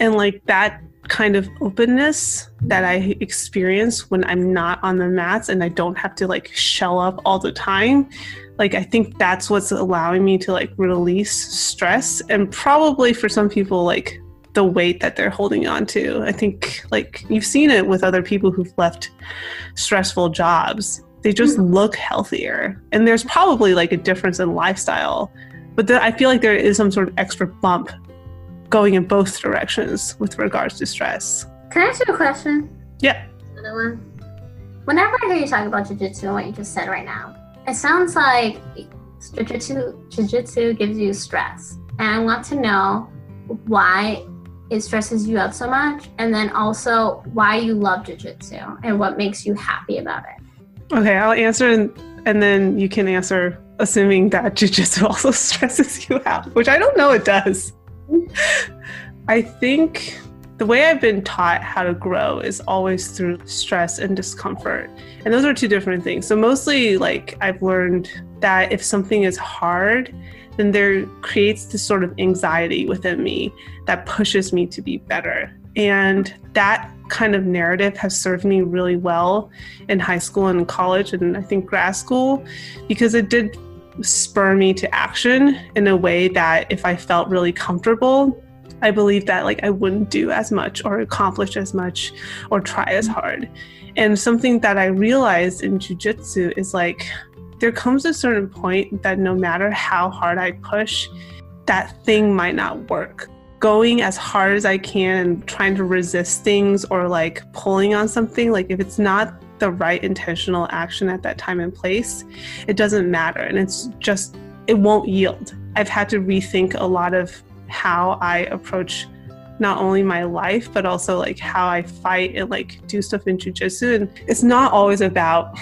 And like that kind of openness that I experience when I'm not on the mats and I don't have to like shell up all the time. Like I think that's what's allowing me to like release stress and probably for some people like the weight that they're holding on to. I think like you've seen it with other people who've left stressful jobs. They just mm-hmm. look healthier. And there's probably like a difference in lifestyle. But the, I feel like there is some sort of extra bump going in both directions with regards to stress. Can I ask you a question? Yeah. Another one. Whenever I hear you talk about jujitsu and what you just said right now, it sounds like jujitsu jujitsu gives you stress. And I want to know why it stresses you out so much, and then also why you love jujitsu and what makes you happy about it. Okay, I'll answer and, and then you can answer assuming that *laughs* jujitsu also *laughs* stresses you out, which I don't know it does. I think the way I've been taught how to grow is always through stress and discomfort. And those are two different things. So, mostly, like, I've learned that if something is hard, then there creates this sort of anxiety within me that pushes me to be better. And that kind of narrative has served me really well in high school and college and I think grad school because it did spur me to action in a way that if I felt really comfortable, I believe that like I wouldn't do as much or accomplish as much or try as mm-hmm. hard. And something that I realized in jujitsu is like there comes a certain point that no matter how hard I push, that thing might not work. Going as hard as I can and trying to resist things or like pulling on something, like if it's not the right intentional action at that time and place, it doesn't matter. And it's just, it won't yield. I've had to rethink a lot of how I approach not only my life, but also like how I fight and like do stuff in jujitsu. And it's not always about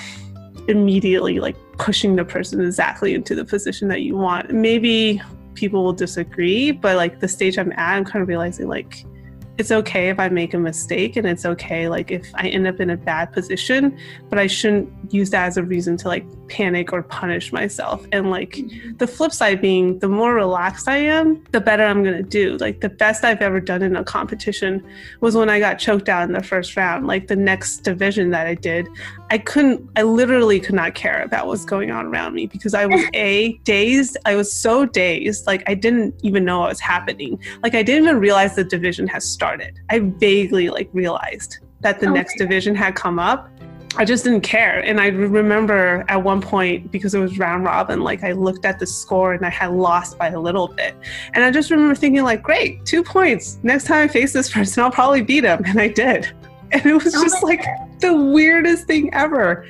immediately like pushing the person exactly into the position that you want. Maybe people will disagree, but like the stage I'm at, I'm kind of realizing like it's okay if I make a mistake and it's okay like if I end up in a bad position, but I shouldn't use that as a reason to like panic or punish myself. And like mm-hmm. the flip side being the more relaxed I am, the better I'm going to do. Like the best I've ever done in a competition was when I got choked out in the first round. Like the next division that I did, I couldn't, I literally could not care about what's going on around me because I was *laughs* A, dazed. I was so dazed. Like I didn't even know what was happening. Like I didn't even realize the division has started. I vaguely like realized that the next division had come up. I just didn't care. And I remember at one point, because it was round robin, like I looked at the score and I had lost by a little bit. And I just remember thinking, like, great, two points. Next time I face this person, I'll probably beat him. And I did. *laughs* And it was oh just like the weirdest thing ever.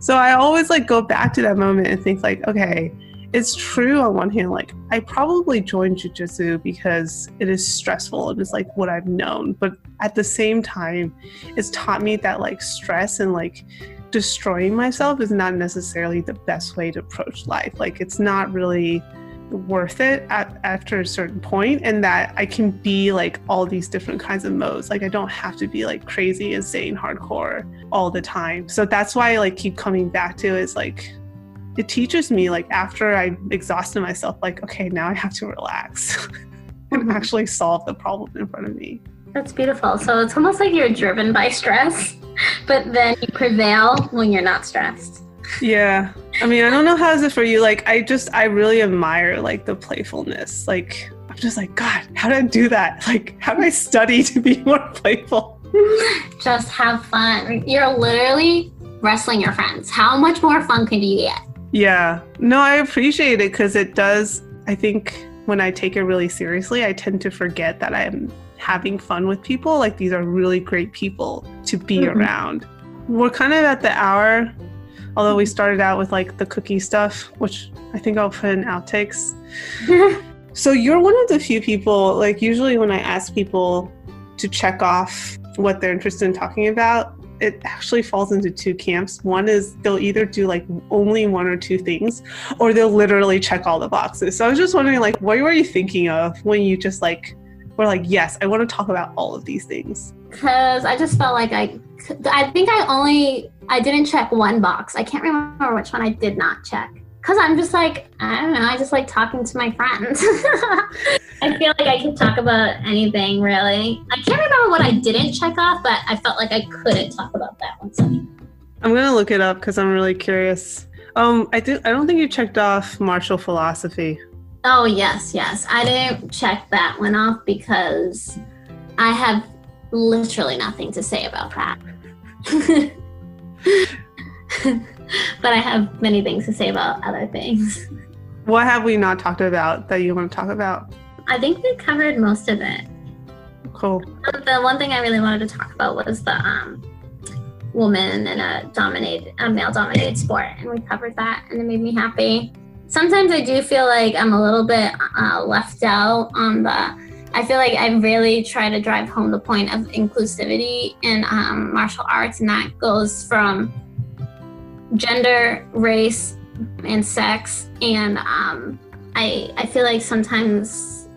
So I always like go back to that moment and think like, okay, it's true on one hand, like I probably joined jujitsu because it is stressful and it's like what I've known. But at the same time, it's taught me that like stress and like destroying myself is not necessarily the best way to approach life. Like it's not really worth it at, after a certain point and that I can be like all these different kinds of modes. Like I don't have to be like crazy, insane, hardcore all the time. So that's why I like keep coming back to is like it teaches me like after I exhausted myself, like, okay, now I have to relax *laughs* and mm-hmm. actually solve the problem in front of me. That's beautiful. So it's almost like you're driven by stress, *laughs* but then you prevail when you're not stressed. Yeah. I mean, I don't know how is it for you. Like, I just, I really admire like the playfulness. Like, I'm just like, God, how did I do that? Like, how do I study to be *laughs* more playful? *laughs* just have fun. You're literally wrestling your friends. How much more fun could you get? Yeah. No, I appreciate it because it does, I think when I take it really seriously, I tend to forget that I'm having fun with people. Like, these are really great people to be mm-hmm. around. We're kind of at the hour Although we started out with like the cookie stuff, which I think I'll put in outtakes. *laughs* so you're one of the few people, like usually when I ask people to check off what they're interested in talking about, it actually falls into two camps. One is they'll either do like only one or two things, or they'll literally check all the boxes. So I was just wondering, like, what were you thinking of when you just like were like, yes, I want to talk about all of these things? Because I just felt like I, I think I only I didn't check one box. I can't remember which one I did not check. Cause I'm just like, I don't know, I just like talking to my friends. *laughs* I feel like I can talk about anything really. I can't remember what I didn't check off, but I felt like I couldn't talk about that one. So. I'm gonna look it up because I'm really curious. Um, I think I don't think you checked off martial philosophy. Oh yes, yes. I didn't check that one off because I have literally nothing to say about that. But I have many things to say about other things. What have we not talked about that you want to talk about? I think we covered most of it. Cool. The one thing I really wanted to talk about was the um, woman in a dominated, a male-dominated sport, and we covered that, and it made me happy. Sometimes I do feel like I'm a little bit uh, left out on the I feel like I really try to drive home the point of inclusivity in um, martial arts, and that goes from gender, race, and sex. And um, I I feel like sometimes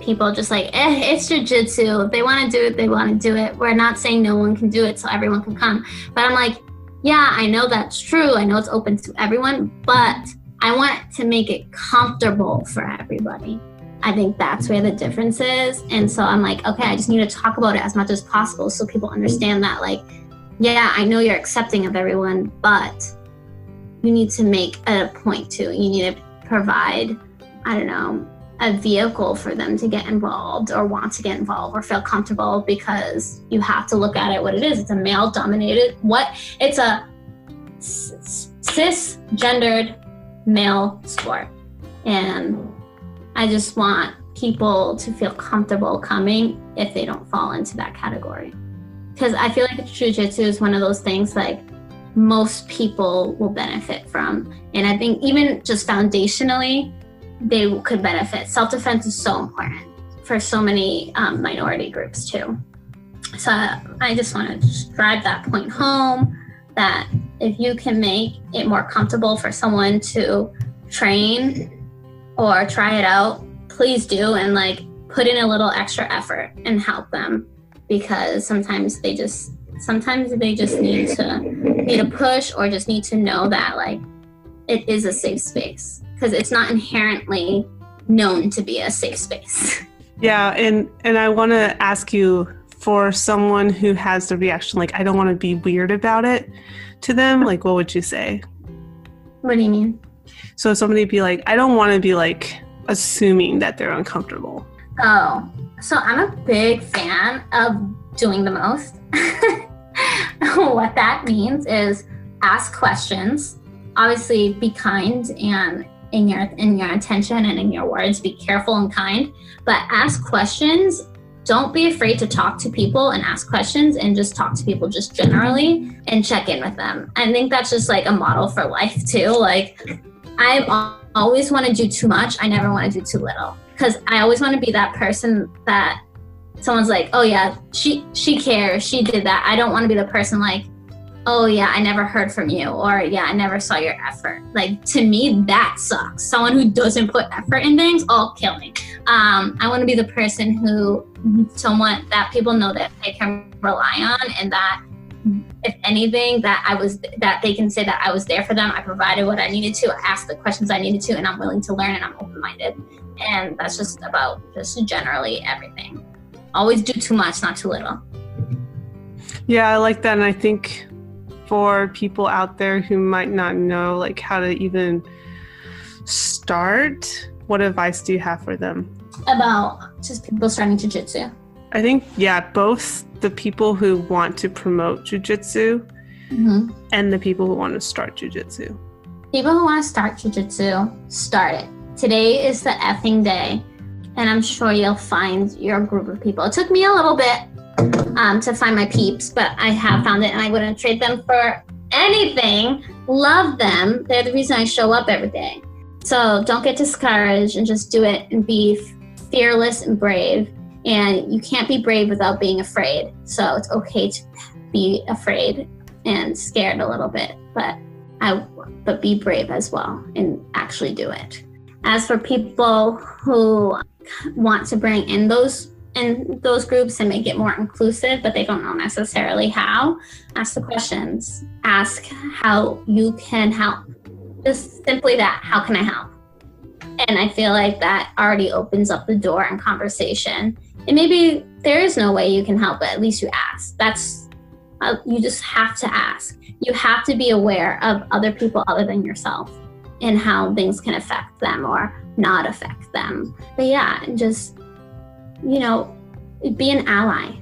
people just like, eh, it's jujitsu. They want to do it, they want to do it. We're not saying no one can do it, so everyone can come. But I'm like, yeah, I know that's true. I know it's open to everyone, but I want to make it comfortable for everybody. I think that's where the difference is. And so I'm like, okay, I just need to talk about it as much as possible so people understand that, like, yeah, I know you're accepting of everyone, but you need to make a point too. You need to provide, I don't know, a vehicle for them to get involved or want to get involved or feel comfortable because you have to look at it what it is. It's a male dominated, what? It's a cisgendered male sport. And I just want people to feel comfortable coming if they don't fall into that category. Because I feel like jujitsu is one of those things like most people will benefit from. And I think even just foundationally, they could benefit. Self defense is so important for so many um, minority groups too. So I just want to drive that point home that if you can make it more comfortable for someone to train or try it out, please do and like put in a little extra effort and help them because sometimes they just sometimes they just need to need a push or just need to know that like it is a safe space because it's not inherently known to be a safe space. *laughs* Yeah, and and I want to ask you for someone who has the reaction like I don't want to be weird about it to them, like what would you say? What do you mean? So somebody be like, I don't want to be like assuming that they're uncomfortable. Oh, so I'm a big fan of doing the most. *laughs* what that means is ask questions. Obviously, be kind and in your in your intention and in your words be careful and kind but ask questions don't be afraid to talk to people and ask questions and just talk to people just generally and check in with them i think that's just like a model for life too like i always want to do too much i never want to do too little. Because i always want to be that person that someone's like oh yeah she she cares she did that. I don't want to be the person like oh yeah i never heard from you or yeah i never saw your effort. Like to me that sucks. Someone who doesn't put effort in things oh kill me. Um, i want to be the person who someone that people know that they can rely on and that if anything that i was that they can say that i was there for them. I provided what i needed to i asked the questions i needed to and i'm willing to learn and i'm open-minded. And that's just about just generally everything. Always do too much not too little. Yeah i like that and i think for people out there who might not know like how to even start what advice do you have for them? About just people starting jiu-jitsu i think yeah both the people who want to promote jiu-jitsu mm-hmm. and the people who want to start jiu-jitsu people who want to start jiu-jitsu start it today is the effing day and i'm sure you'll find your group of people it took me a little bit um, to find my peeps, but I have found it and I wouldn't trade them for anything. Love them. They're the reason I show up every day. So don't get discouraged and just do it and be fearless and brave. And you can't be brave without being afraid. So it's okay to be afraid and scared a little bit, but I but be brave as well and actually do it. As for people who want to bring in those in those groups and make it more inclusive, but they don't know necessarily how, ask the questions. Ask how you can help. Just simply that, how can I help? And I feel like that already opens up the door and conversation. And maybe there is no way you can help, but at least you ask. That's, uh, you just have to ask. You have to be aware of other people other than yourself and how things can affect them or not affect them. But yeah, and just you know, be an ally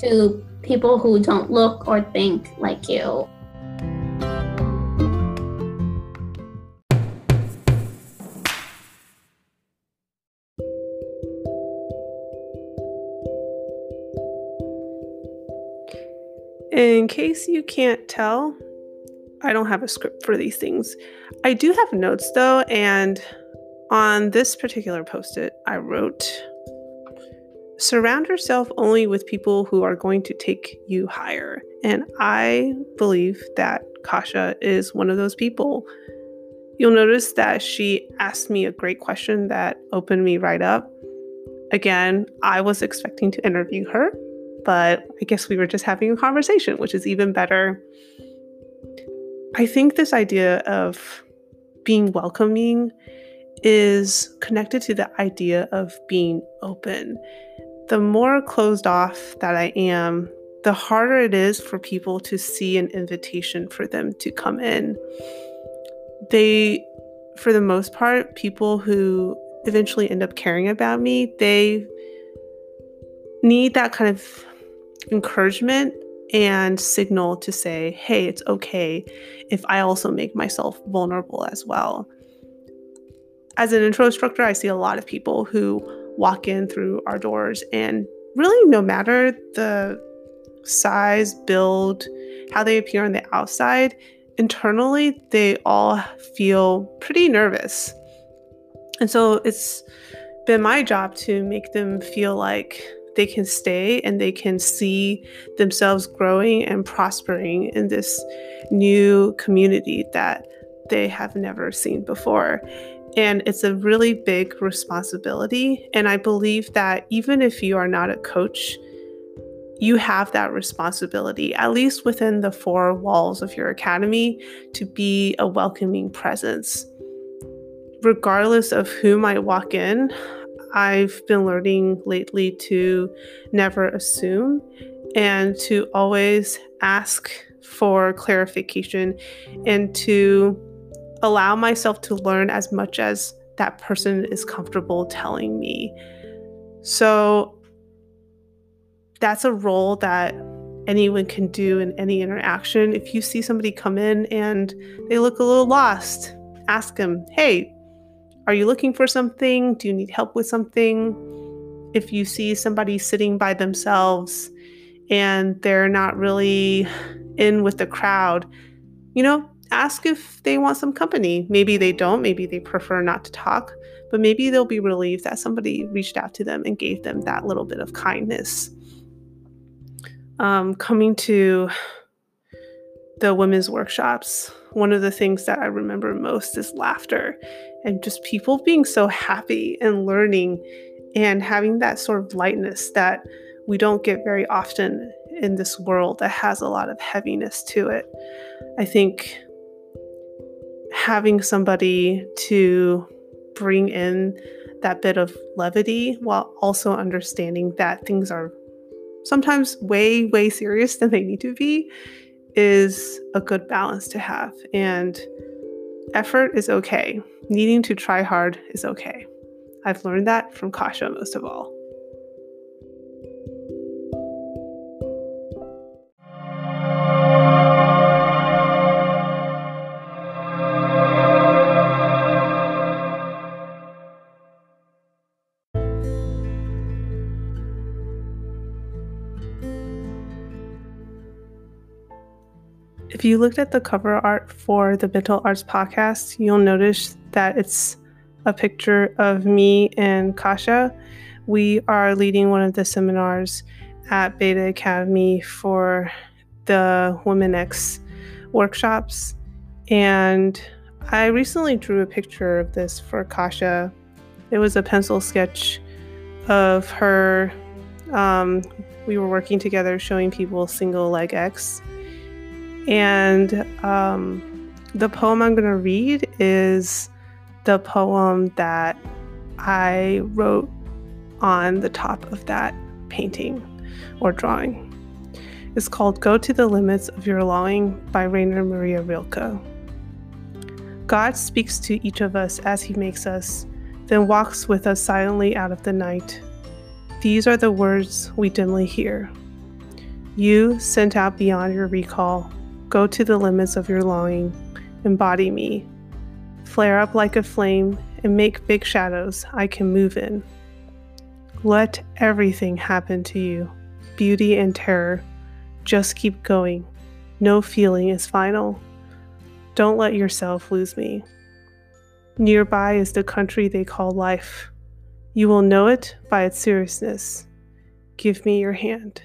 to people who don't look or think like you. In case you can't tell, I don't have a script for these things. I do have notes though, and on this particular post it, I wrote surround yourself only with people who are going to take you higher. And I believe that Kasha is one of those people. You'll notice that she asked me a great question that opened me right up. Again, I was expecting to interview her, but I guess we were just having a conversation, which is even better. I think this idea of being welcoming is connected to the idea of being open. The more closed off that I am, the harder it is for people to see an invitation for them to come in. They, for the most part, people who eventually end up caring about me, they need that kind of encouragement and signal to say, hey, it's okay if I also make myself vulnerable as well. As an intro instructor, I see a lot of people who walk in through our doors, and really, no matter the size, build, how they appear on the outside, internally, they all feel pretty nervous. And so it's been my job to make them feel like they can stay and they can see themselves growing and prospering in this new community that they have never seen before. And it's a really big responsibility. And I believe that even if you are not a coach, you have that responsibility, at least within the four walls of your academy, to be a welcoming presence. Regardless of who might walk in, I've been learning lately to never assume and to always ask for clarification and to allow myself to learn as much as that person is comfortable telling me. So that's a role that anyone can do in any interaction. If you see somebody come in and they look a little lost, ask them, hey, are you looking for something? Do you need help with something? If you see somebody sitting by themselves and they're not really in with the crowd, you know, ask if they want some company. Maybe they don't, maybe they prefer not to talk, but maybe they'll be relieved that somebody reached out to them and gave them that little bit of kindness. Um, coming to the women's workshops, one of the things that I remember most is laughter and just people being so happy and learning and having that sort of lightness that we don't get very often in this world that has a lot of heaviness to it. I think having somebody to bring in that bit of levity while also understanding that things are sometimes way, way serious than they need to be is a good balance to have. And effort is okay. Needing to try hard is okay. I've learned that from Kasha most of all. If you looked at the cover art for the Mental Arts podcast, you'll notice that it's a picture of me and Kasha. We are leading one of the seminars at Beta Academy for the Women X workshops. And I recently drew a picture of this for Kasha. It was a pencil sketch of her. Um, we were working together showing people single leg X and um, the poem I'm going to read is the poem that I wrote on the top of that painting or drawing. It's called Go to the Limits of Your Longing by Rainer Maria Rilke. God speaks to each of us as he makes us, then walks with us silently out of the night. These are the words we dimly hear. You sent out beyond your recall Go to the limits of your longing. Embody me. Flare up like a flame and make big shadows I can move in. Let everything happen to you beauty and terror. Just keep going. No feeling is final. Don't let yourself lose me. Nearby is the country they call life. You will know it by its seriousness. Give me your hand.